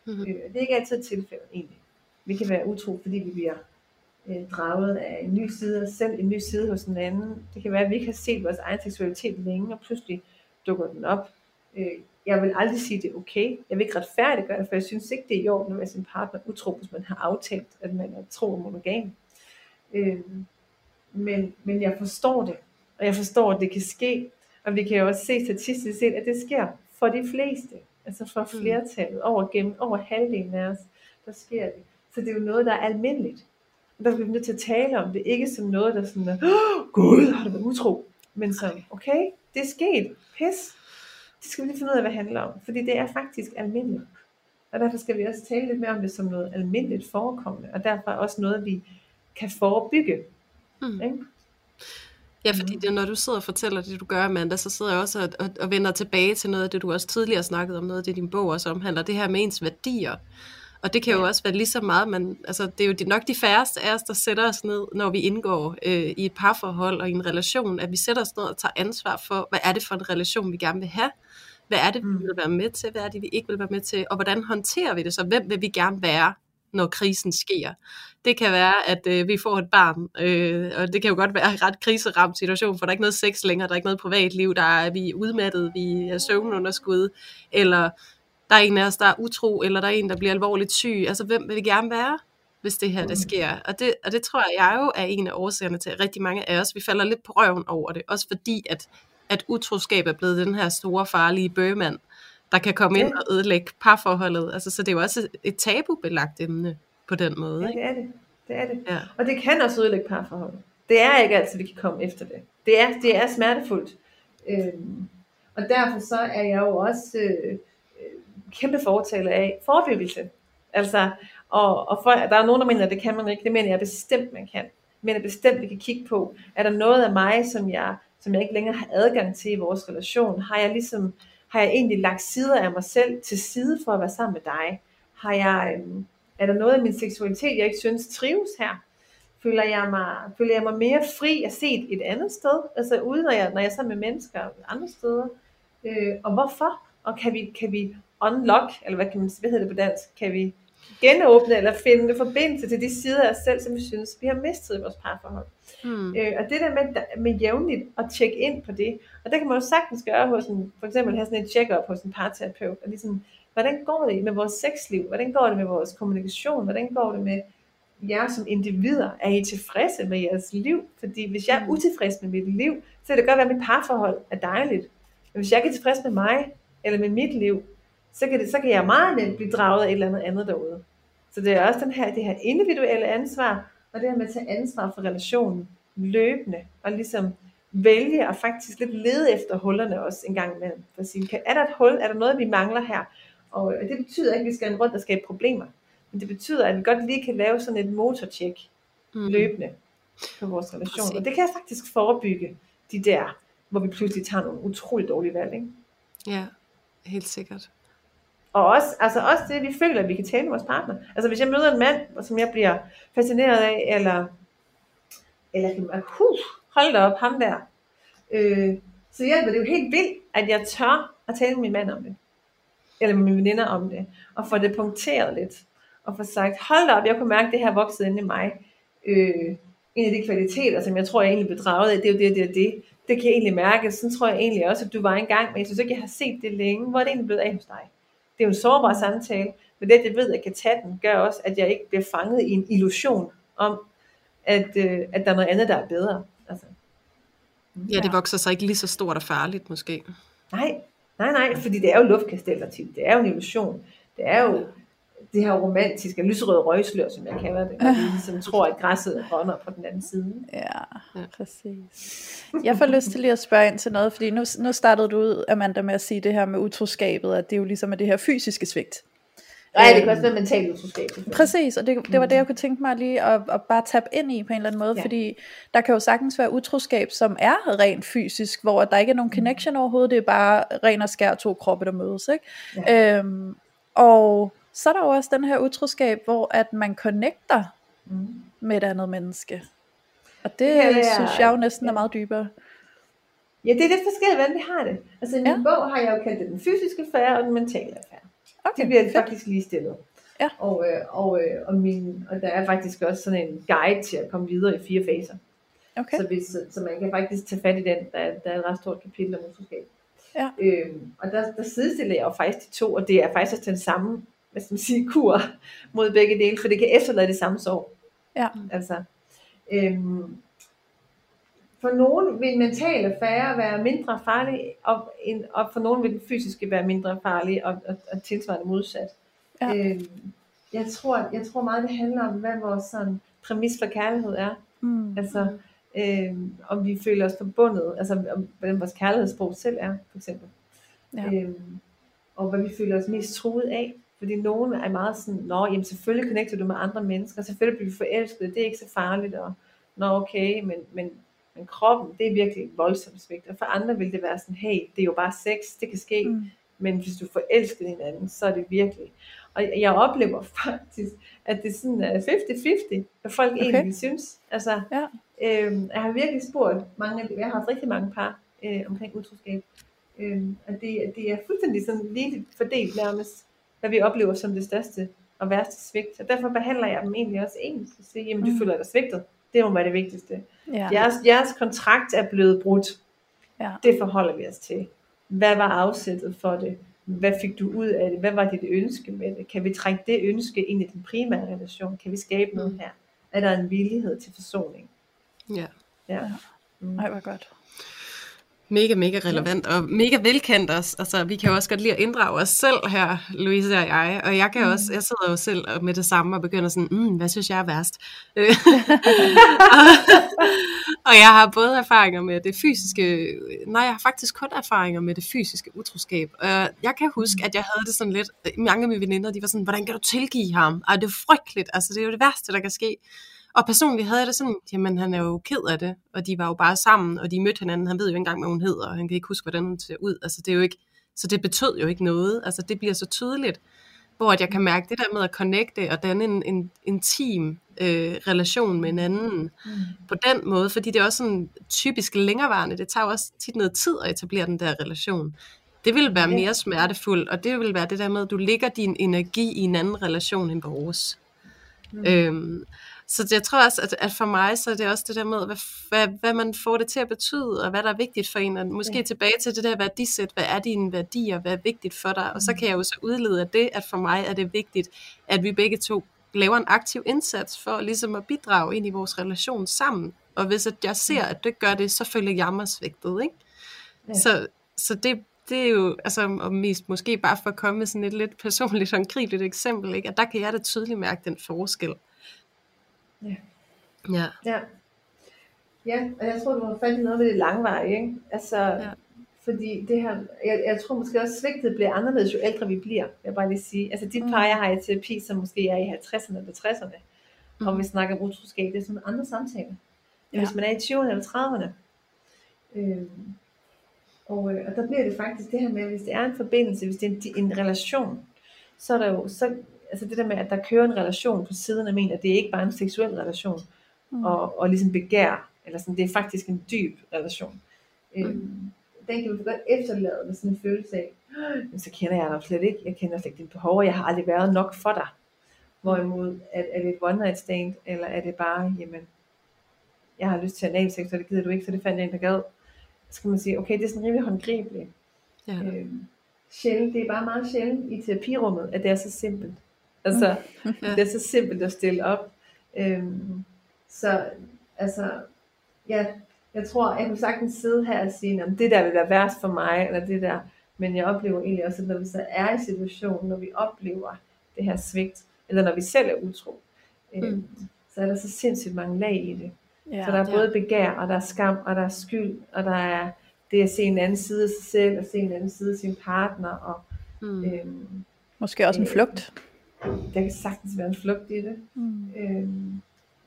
Mm. Øh, det er ikke altid et tilfælde egentlig. Vi kan være utro, fordi vi bliver øh, draget af en ny side af os selv, en ny side hos en anden. Det kan være, at vi ikke har set vores egen seksualitet længe, og pludselig dukker den op. Øh, jeg vil aldrig sige, at det er okay. Jeg vil ikke retfærdiggøre det, for jeg synes ikke, det er i orden at være sin partner utro, hvis man har aftalt, at man er tro og monogam. Øh, men, men jeg forstår det, og jeg forstår, at det kan ske, og vi kan jo også se statistisk set, at det sker for de fleste, altså for mm. flertallet, over, gennem, over halvdelen af os, der sker det. Så det er jo noget, der er almindeligt. Og der bliver vi nødt til at tale om det, ikke som noget, der sådan er, oh, Gud, har du været utro? Men som, okay, det er sket, pis, det skal vi lige finde ud af, hvad det handler om, fordi det er faktisk almindeligt. Og derfor skal vi også tale lidt mere om det som noget almindeligt forekommende, og derfor også noget, vi kan forebygge. Mm. Ikke? Ja, fordi det, når du sidder og fortæller det, du gør, Amanda, så sidder jeg også og, og, og vender tilbage til noget af det, du også tidligere snakkede om, noget af det, din bog også omhandler, det her med ens værdier. Og det kan jo også være lige så meget, man, altså det er jo nok de færreste af os, der sætter os ned, når vi indgår øh, i et parforhold og i en relation, at vi sætter os ned og tager ansvar for, hvad er det for en relation, vi gerne vil have? Hvad er det, vi mm. vil være med til? Hvad er det, vi ikke vil være med til? Og hvordan håndterer vi det så? Hvem vil vi gerne være? Når krisen sker. Det kan være, at øh, vi får et barn, øh, og det kan jo godt være en ret kriseramt situation, for der er ikke noget sex længere, der er ikke noget privatliv, der er vi er udmattet, vi er søvnunderskud, eller der er en af os, der er utro, eller der er en, der bliver alvorligt syg. Altså, hvem vil vi gerne være, hvis det her, der mm. sker? Og det, og det tror jeg jo er en af årsagerne til, at rigtig mange af os, vi falder lidt på røven over det. Også fordi, at, at utroskab er blevet den her store, farlige bøgemand, der kan komme ind og ødelægge parforholdet. Altså, så det er jo også et tabubelagt emne på den måde. Ja, det er det. det, er det. Ja. Og det kan også ødelægge parforholdet. Det er ikke altid, vi kan komme efter det. Det er, det er smertefuldt. Øhm, og derfor så er jeg jo også øh, kæmpe fortaler af forebyggelse. Altså, og, og for, der er nogen, der mener, at det kan man ikke. Det mener jeg bestemt, man kan. Men jeg bestemt, vi kan kigge på, er der noget af mig, som jeg, som jeg ikke længere har adgang til i vores relation? Har jeg ligesom har jeg egentlig lagt sider af mig selv til side for at være sammen med dig? Har jeg, øhm, er der noget af min seksualitet, jeg ikke synes trives her? Føler jeg mig, føler jeg mig mere fri at se et andet sted? Altså ude, når jeg, når jeg er sammen med mennesker andre steder? Øh, og hvorfor? Og kan vi, kan vi unlock, eller hvad, kan man, hvad hedder det på dansk? Kan vi genåbne eller finde forbindelse til de sider af os selv, som vi synes, vi har mistet i vores parforhold. Hmm. Øh, og det der med, med jævnligt at tjekke ind på det, og det kan man jo sagtens gøre hos en, for eksempel have sådan en check-up hos en parterapeut, og ligesom, hvordan går det med vores sexliv? Hvordan går det med vores kommunikation? Hvordan går det med jer som individer? Er I tilfredse med jeres liv? Fordi hvis jeg er utilfreds med mit liv, så kan det godt være, at mit parforhold er dejligt. Men hvis jeg ikke er tilfreds med mig, eller med mit liv, så kan, det, så kan jeg meget nemt blive draget af et eller andet andet derude. Så det er også den her, det her individuelle ansvar, og det her med at tage ansvar for relationen løbende, og ligesom vælge at faktisk lidt lede efter hullerne også en gang imellem. For at sige, kan, er der et hul, er der noget, vi mangler her? Og det betyder ikke, at vi skal rundt og skabe problemer. Men det betyder, at vi godt lige kan lave sådan et motortjek mm. løbende på vores relation. Og det kan faktisk forebygge de der, hvor vi pludselig tager nogle utrolig dårlige valg. Ikke? Ja, helt sikkert. Og også, altså også det, vi føler, at vi kan tale med vores partner. Altså hvis jeg møder en mand, som jeg bliver fascineret af, eller, eller kan man, huh, hold da op, ham der. Øh, så hjælper det jo helt vildt, at jeg tør at tale med min mand om det. Eller med mine veninder om det. Og få det punkteret lidt. Og få sagt, hold da op, jeg kunne mærke, at det her voksede inde i mig. Øh, en af de kvaliteter, som jeg tror, jeg egentlig blev draget af, det er jo det, det er det. Det kan jeg egentlig mærke. Sådan tror jeg egentlig også, at du var engang, men jeg synes ikke, jeg har set det længe. Hvor er det egentlig blevet af hos dig? Det er jo en sårbar samtale, men det, at jeg ved, at jeg kan tage den, gør også, at jeg ikke bliver fanget i en illusion om, at, øh, at der er noget andet, der er bedre. Altså, ja, det vokser sig ikke lige så stort og farligt måske. Nej, nej, nej, fordi det er jo luftkasteller tit. Det er jo en illusion. Det er jo det her romantiske, lyserøde røgslør, som jeg kalder det, vi ligesom tror, at græsset rådner på den anden side. Ja, ja, præcis. Jeg får lyst til lige at spørge ind til noget, fordi nu, nu startede du ud, Amanda, med at sige det her med utroskabet, at det er jo ligesom det her fysiske svigt. Nej, det kan også være mentalt utroskab. Præcis, og det, det var det, jeg kunne tænke mig lige at, at bare tabe ind i på en eller anden måde, ja. fordi der kan jo sagtens være utroskab, som er rent fysisk, hvor der ikke er nogen connection overhovedet, det er bare ren og skær to kroppe, der mødes. Ikke? Ja. Øhm, og så er der jo også den her utroskab, hvor at man connecter mm. med et andet menneske. Og det, jeg, synes jeg jo næsten ja. er meget dybere. Ja, det er lidt forskelligt, hvordan vi har det. Altså i min ja. bog har jeg jo kaldt det den fysiske affære og den mentale affære. Okay, det bliver fedt. faktisk lige stillet. Ja. Og, øh, og, øh, og, min, og der er faktisk også sådan en guide til at komme videre i fire faser. Okay. Så, hvis, så man kan faktisk tage fat i den, der, der er et ret stort kapitel om utroskab. Ja. Øhm, og der, der sidestiller jeg jo faktisk de to, og det er faktisk også den samme hvad skal man sige, kur mod begge dele, for det kan efterlade det samme sorg. Ja. Altså, øhm, for nogen vil en mental affære være mindre farlig, og, en, og for nogen vil den fysiske være mindre farlig, og, og, og tilsvarende modsat. Ja. Øhm, jeg, tror, jeg tror meget, det handler om, hvad vores sådan, præmis for kærlighed er. Mm. Altså, øhm, om vi føler os forbundet, altså om, hvordan vores kærlighedssprog selv er, for eksempel. Ja. Øhm, og hvad vi føler os mest troet af. Fordi nogen er meget sådan, nå, jamen selvfølgelig connecter du med andre mennesker, selvfølgelig bliver vi forelsket, det er ikke så farligt, og nå okay, men, men, men kroppen, det er virkelig voldsomt svigt. Og for andre vil det være sådan, hey, det er jo bare sex, det kan ske, mm. men hvis du forelsker hinanden, så er det virkelig. Og jeg oplever faktisk, at det sådan er 50-50, hvad folk okay. egentlig synes. Altså, ja. øhm, jeg har virkelig spurgt mange, jeg har haft rigtig mange par øh, omkring utroskab, øhm, at det, det er fuldstændig sådan lige fordelt nærmest hvad vi oplever som det største og værste svigt. Og derfor behandler jeg dem egentlig også ens. Og siger, jamen du mm. føler dig svigtet. Det må være det vigtigste. Ja. Jeres, jeres kontrakt er blevet brudt. Ja. Det forholder vi os til. Hvad var afsættet for det? Hvad fik du ud af det? Hvad var dit ønske med det? Kan vi trække det ønske ind i den primære relation? Kan vi skabe noget mm. her? Er der en villighed til forsoning? Ja. ja. Mm. Nej, hvor godt mega, mega relevant og mega velkendt også. Altså, vi kan jo også godt lide at inddrage os selv her, Louise og jeg. Og jeg kan mm. også, jeg sidder jo selv med det samme og begynder sådan, mm, hvad synes jeg er værst? og, og jeg har både erfaringer med det fysiske, nej, jeg har faktisk kun erfaringer med det fysiske utroskab. Og jeg kan huske, at jeg havde det sådan lidt, mange af mine veninder, de var sådan, hvordan kan du tilgive ham? Ej, det er frygteligt, altså det er jo det værste, der kan ske. Og personligt havde jeg det sådan, jamen han er jo ked af det, og de var jo bare sammen, og de mødte hinanden, han ved jo ikke engang, hvad hun hedder, og han kan ikke huske, hvordan hun ser ud. Altså det er jo ikke, så det betød jo ikke noget. Altså det bliver så tydeligt, hvor at jeg kan mærke det der med at connecte og danne en, en intim øh, relation med en anden mm. på den måde, fordi det er også sådan typisk længerevarende. Det tager jo også tit noget tid at etablere den der relation. Det vil være mere smertefuldt, og det vil være det der med, at du lægger din energi i en anden relation end vores. Mm. Øhm, så jeg tror også, at, at for mig, så er det også det der med, hvad, hvad, hvad man får det til at betyde, og hvad der er vigtigt for en, og måske ja. tilbage til det der værdisæt, hvad er dine værdier, hvad er vigtigt for dig, og så kan jeg jo så udlede af det, at for mig er det vigtigt, at vi begge to laver en aktiv indsats for ligesom at bidrage ind i vores relation sammen, og hvis at jeg ser, at det gør det, så føler jeg mig svigtet, ikke? Ja. Så, så det, det er jo, altså, og mest måske bare for at komme med sådan et lidt personligt håndgribeligt eksempel, ikke? at der kan jeg da tydeligt mærke den forskel. Ja. Ja. Ja. Ja, og jeg tror, du har fat i noget ved det langvarige, ikke? Altså, ja. fordi det her, jeg, jeg tror måske også, svigtet bliver anderledes, jo ældre vi bliver, vil jeg bare lige sige. Altså, de par, jeg har i terapi, som måske er i 50'erne eller 60'erne, mm. og vi snakker om utroskab, det er sådan andre samtaler. Ja. Hvis man er i 20'erne eller 30'erne. Øhm, og, øh, og der bliver det faktisk det her med, hvis det er en forbindelse, hvis det er en, en relation, så er der jo, så, altså det der med, at der kører en relation på siden af min, at det er ikke bare en seksuel relation, mm. og, og ligesom begær, eller sådan, det er faktisk en dyb relation. Mm. Øhm, den kan vi godt efterlade med sådan en følelse af, men så kender jeg dig slet ikke, jeg kender slet ikke dine behov, og jeg har aldrig været nok for dig. Hvorimod, at, er det et one night stand, eller er det bare, jamen, jeg har lyst til at sex, og det gider du ikke, så det fandt jeg en, der gad. Så kan man sige, okay, det er sådan rimelig håndgribeligt. Ja. Øhm, sjældent, det er bare meget sjældent i terapirummet, at det er så simpelt. Altså, ja. det er så simpelt at stille op. Øhm, så, altså, ja, jeg tror, jeg kunne sagtens sidde her og sige, at det der vil være værst for mig, eller det der, men jeg oplever egentlig også, at når vi så er i situationen, når vi oplever det her svigt, eller når vi selv er utro, øhm, mm. så er der så sindssygt mange lag i det. Ja, så der er både ja. begær, og der er skam, og der er skyld, og der er det at se en anden side af sig selv, og se en anden side af sin partner. Og, mm. øhm, Måske også en øh, flugt. Der kan sagtens være en flugt i det. Mm. Øhm,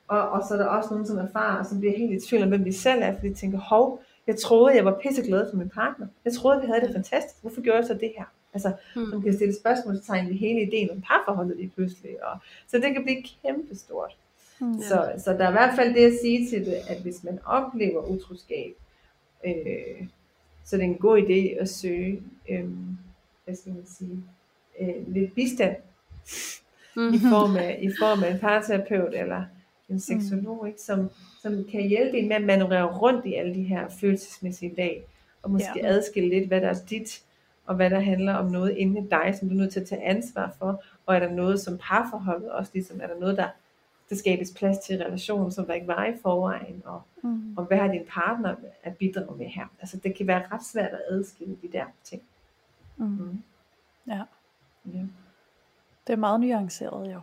og, og så er der også nogen, som erfarer, som bliver helt i tvivl om, hvem de selv er, fordi de tænker, hov, jeg troede, jeg var pisseglad for min partner. Jeg troede, vi havde det fantastisk. Hvorfor gjorde jeg så det her? Altså, mm. man kan stille spørgsmålstegn ved hele ideen om parforholdet lige pludselig. Og, så det kan blive kæmpestort. Mm. Så, så der er i hvert fald det at sige til det, at hvis man oplever utroskab, øh, så det er en god idé at søge, øh, hvad skal man sige, øh, lidt bistand mm-hmm. i, form af, i form af en parterapeut eller en seksolog, mm. ikke, som, som kan hjælpe en med at manøvrere rundt i alle de her følelsesmæssige lag, og måske ja. adskille lidt, hvad der er dit, og hvad der handler om noget inde i dig, som du er nødt til at tage ansvar for, og er der noget som parforholdet også, ligesom er der noget, der skal skabes plads til relationen, som der ikke var i forvejen, og, mm. og hvad har din partner at bidrage med her. Altså det kan være ret svært at adskille de der ting. Mm. Mm. Ja. ja. Det er meget nuanceret jo.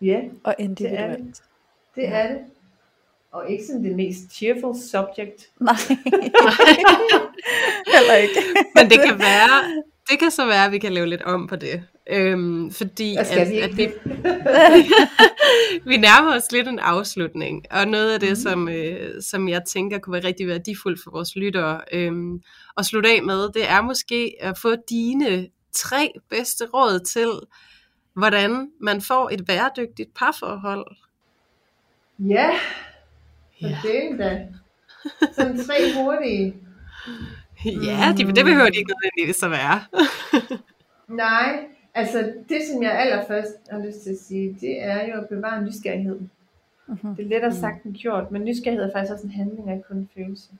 Ja, og individuelt. Det er det. det, ja. er det. Og ikke sådan det mest cheerful subject. Nej. Heller ikke. Men det kan være, det kan så være, at vi kan lave lidt om på det. Øhm, fordi at, vi, at vi, vi nærmer os lidt en afslutning, og noget af det, mm. som, øh, som jeg tænker kunne være rigtig værdifuldt for vores lyttere øhm, at slutte af med, det er måske at få dine tre bedste råd til, hvordan man får et bæredygtigt parforhold. Ja, for ja. det er da. Sådan tre hurtige. Ja, det, det behøver de ikke nødvendigvis at være. Nej, Altså det, som jeg allerførst har lyst til at sige, det er jo at bevare nysgerrigheden. Uh-huh. Det er lettere sagt end gjort, men nysgerrighed er faktisk også en handling, og ikke kun en følelse.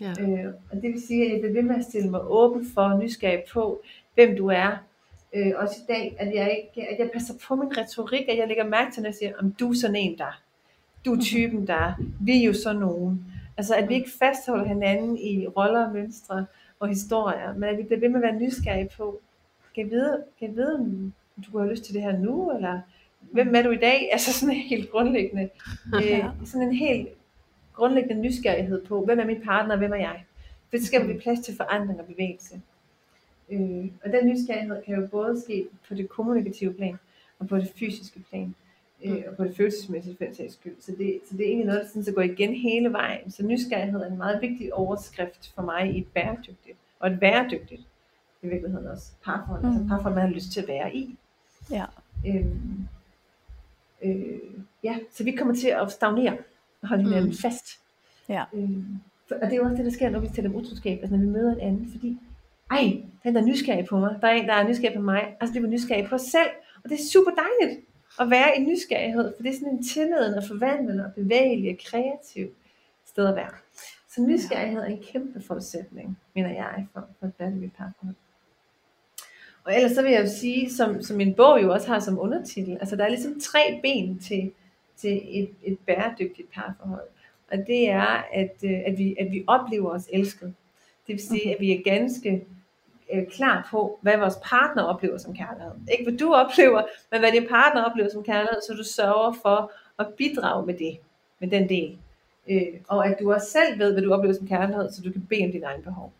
Ja. Øh, og det vil sige, at jeg bliver ved med at stille mig åben for nysgerrig på, hvem du er. Øh, også i dag, at jeg, ikke, at jeg passer på min retorik, at jeg lægger mærke til, når jeg siger, om du er sådan en der. Du er mhm. typen der. Vi er jo sådan nogen. Altså at vi ikke fastholder hinanden i roller og mønstre og historier, men at vi bliver ved med at være nysgerrige på, kan vide, kan vide om du kunne have lyst til det her nu, eller hvem er du i dag? Altså sådan helt grundlæggende, øh, sådan en helt grundlæggende nysgerrighed på, hvem er min partner, og hvem er jeg? For det skaber vi plads til forandring og bevægelse. Øh, og den nysgerrighed kan jo både ske på det kommunikative plan, og på det fysiske plan, øh, og på det følelsesmæssige for sags skyld. Så det, så det er egentlig noget, der sådan, så går igen hele vejen. Så nysgerrighed er en meget vigtig overskrift for mig i et bæredygtigt, og et bæredygtigt i virkeligheden også parforhold, altså mm. altså parforhold, man har lyst til at være i. Ja. Øhm, øh, ja, så vi kommer til at stagnere og holde hinanden mm. fast. Ja. Øhm, og det er jo også det, der sker, når vi taler om utroskab, altså når vi møder en anden, fordi, ej, den der er nysgerrig på mig, der er en, der er nysgerrig på mig, altså det var nysgerrig på os selv, og det er super dejligt. at være i nysgerrighed, for det er sådan en tilliden og forvandlende og bevægelig og kreativ sted at være. Så nysgerrighed er en kæmpe forudsætning, mener jeg, for, for et bæredygtigt parforhold. Og ellers så vil jeg jo sige, som, som min bog jo også har som undertitel, altså der er ligesom tre ben til, til et, et bæredygtigt parforhold. Og det er, at, øh, at, vi, at vi oplever os elsket. Det vil sige, at vi er ganske øh, klar på, hvad vores partner oplever som kærlighed. Ikke hvad du oplever, men hvad din partner oplever som kærlighed, så du sørger for at bidrage med det, med den del. Øh, og at du også selv ved, hvad du oplever som kærlighed, så du kan bede om dine egne behov.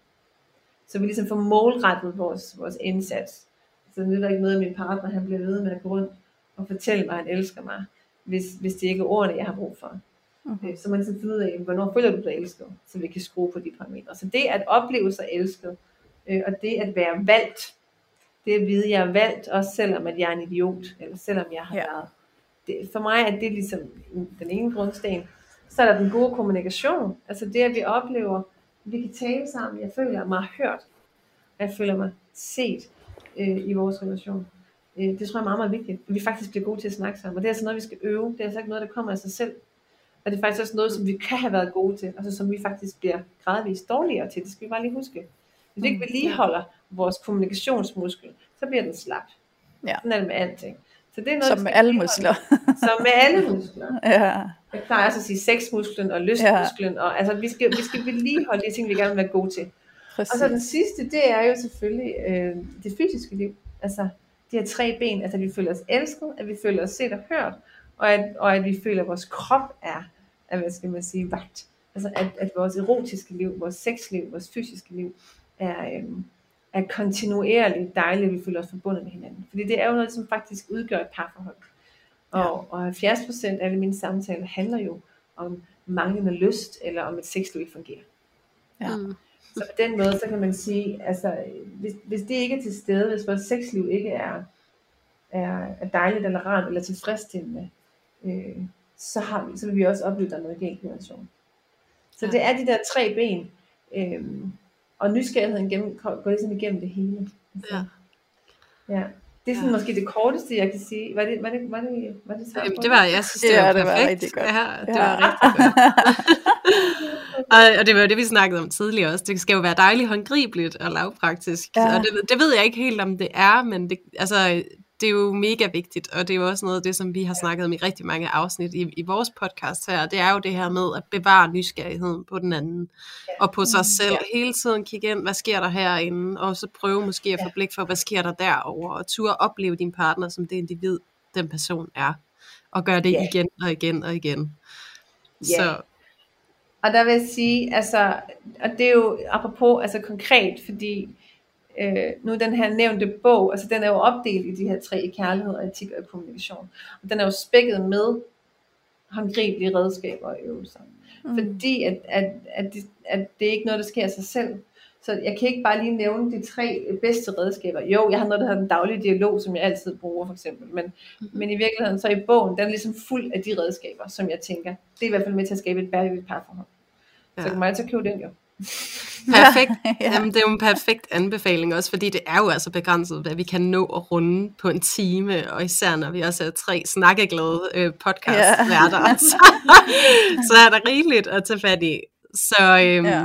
Så vi ligesom får målrettet vores, vores indsats. Så det er ikke noget, at min partner han bliver ved med at gå rundt og fortælle mig, at han elsker mig, hvis, hvis det ikke er ordene, jeg har brug for. Okay. Så man ligesom finder ud af, hvornår føler du dig elsket, så vi kan skrue på de parametre. Så det at opleve sig elsket, øh, og det at være valgt, det at vide, at jeg er valgt, også selvom at jeg er en idiot, eller selvom jeg har ja. været. Det, for mig er det ligesom den ene grundsten. Så er der den gode kommunikation, altså det at vi oplever, at vi kan tale sammen, jeg føler mig hørt, jeg føler mig set øh, i vores relation. Øh, det tror jeg er meget, meget vigtigt, at vi faktisk bliver gode til at snakke sammen, og det er altså noget, vi skal øve, det er altså ikke noget, der kommer af sig selv. Og det er faktisk også noget, som vi kan have været gode til, altså som vi faktisk bliver gradvist dårligere til. Det skal vi bare lige huske. Hvis vi ikke mm, vedligeholder vores kommunikationsmuskel, så bliver den slap. Ja. Sådan er det med alting. Så det er noget, som med alle muskler. som med alle muskler. ja. Jeg plejer også at sige sexmusklen og lystmusklen. Ja. Og, altså, vi, skal, vi skal vedligeholde de ting, vi gerne vil være gode til. Præcis. Og så den sidste, det er jo selvfølgelig øh, det fysiske liv. Altså de her tre ben, altså at vi føler os elsket, at vi føler os set og hørt, og at, og at vi føler, at vores krop er, at, hvad skal man sige, vagt. Altså at, at vores erotiske liv, vores sexliv, vores fysiske liv er, øhm, er kontinuerligt dejligt, at vi føler os forbundet med hinanden. Fordi det er jo noget, som faktisk udgør et parforhold. Og, ja. og 70 procent af alle mine samtaler handler jo om manglende lyst, eller om et sexliv ikke fungerer. Ja. Mm. Så på den måde, så kan man sige, altså, hvis, hvis det ikke er til stede, hvis vores sexliv ikke er, er, er dejligt eller rart eller tilfredsstillende, øh, så, har vi, så vil vi også opleve, at der er noget galt i relationen. Så ja. det er de der tre ben, øh, og nysgerrigheden gennem, går ligesom igennem det hele. Altså, ja. ja. Det er sådan ja. måske det korteste, jeg kan sige. Var det, var det, var det, var det, Jamen, det var, jeg synes, det, ja, var det perfekt. Var rigtig godt. Ja, det ja. var rigtig godt. og, og det var jo det, vi snakkede om tidligere også. Det skal jo være dejligt håndgribeligt og lavpraktisk. Ja. Og det, det ved jeg ikke helt, om det er, men det, altså, det er jo mega vigtigt, og det er jo også noget af det, som vi har snakket om i rigtig mange afsnit i, i vores podcast her, det er jo det her med at bevare nysgerrigheden på den anden, og på sig selv, ja. hele tiden kigge ind, hvad sker der herinde, og så prøve måske at få blik for, hvad sker der derovre, og turde opleve din partner som det individ, den person er, og gøre det igen og igen og igen. Så. Og der vil jeg sige, altså, og det er jo apropos, altså konkret, fordi øh, nu den her nævnte bog, altså den er jo opdelt i de her tre i kærlighed, etik og kommunikation. Og den er jo spækket med håndgribelige redskaber og øvelser. Mm. Fordi at, at, at, det, at det er ikke noget, der sker af sig selv. Så jeg kan ikke bare lige nævne de tre bedste redskaber. Jo, jeg har noget, der hedder den daglige dialog, som jeg altid bruger for eksempel. Men, mm-hmm. men i virkeligheden, så i bogen, den er ligesom fuld af de redskaber, som jeg tænker, det er i hvert fald med til at skabe et bæredygtigt parforhold. Ja. Så kan man altid købe den jo. Perfekt. ja. Jamen, det er jo en perfekt anbefaling også, fordi det er jo altså begrænset, hvad vi kan nå at runde på en time, og især når vi også er tre snakkeglade øh, podcast-værter, ja. så, så er der rigeligt at tage fat i. Så øhm, ja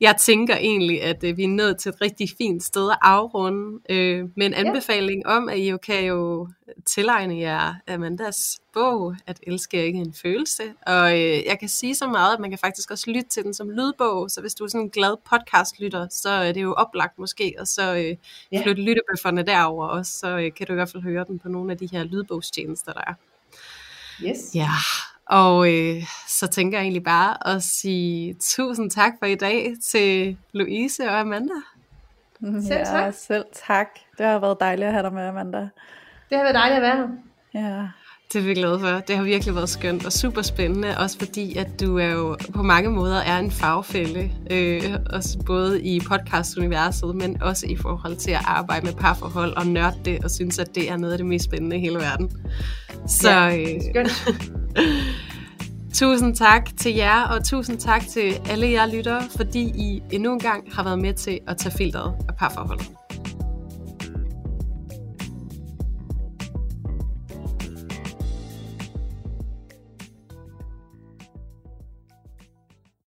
jeg tænker egentlig, at øh, vi er nået til et rigtig fint sted at afrunde øh, med en anbefaling ja. om, at I jo kan jo tilegne jer Amandas bog, At elske ikke en følelse. Og øh, jeg kan sige så meget, at man kan faktisk også lytte til den som lydbog, så hvis du er sådan en glad podcastlytter, så er det jo oplagt måske, og så øh, ja. flytte lyttebøfferne derover også, så øh, kan du i hvert fald høre den på nogle af de her lydbogstjenester, der er. Yes. Ja, og øh, så tænker jeg egentlig bare at sige tusind tak for i dag til Louise og Amanda. Selv tak. Ja, selv tak. Det har været dejligt at have dig med, Amanda. Det har været dejligt at være her. Ja. Det er vi glade for. Det har virkelig været skønt og super spændende, også fordi at du er jo på mange måder er en fagfælde, øh, også både i podcastuniverset, men også i forhold til at arbejde med parforhold og nørde det, og synes, at det er noget af det mest spændende i hele verden. Så ja, øh, skønt. tusind tak til jer, og tusind tak til alle jer lyttere, fordi I endnu en gang har været med til at tage filteret af parforholdet.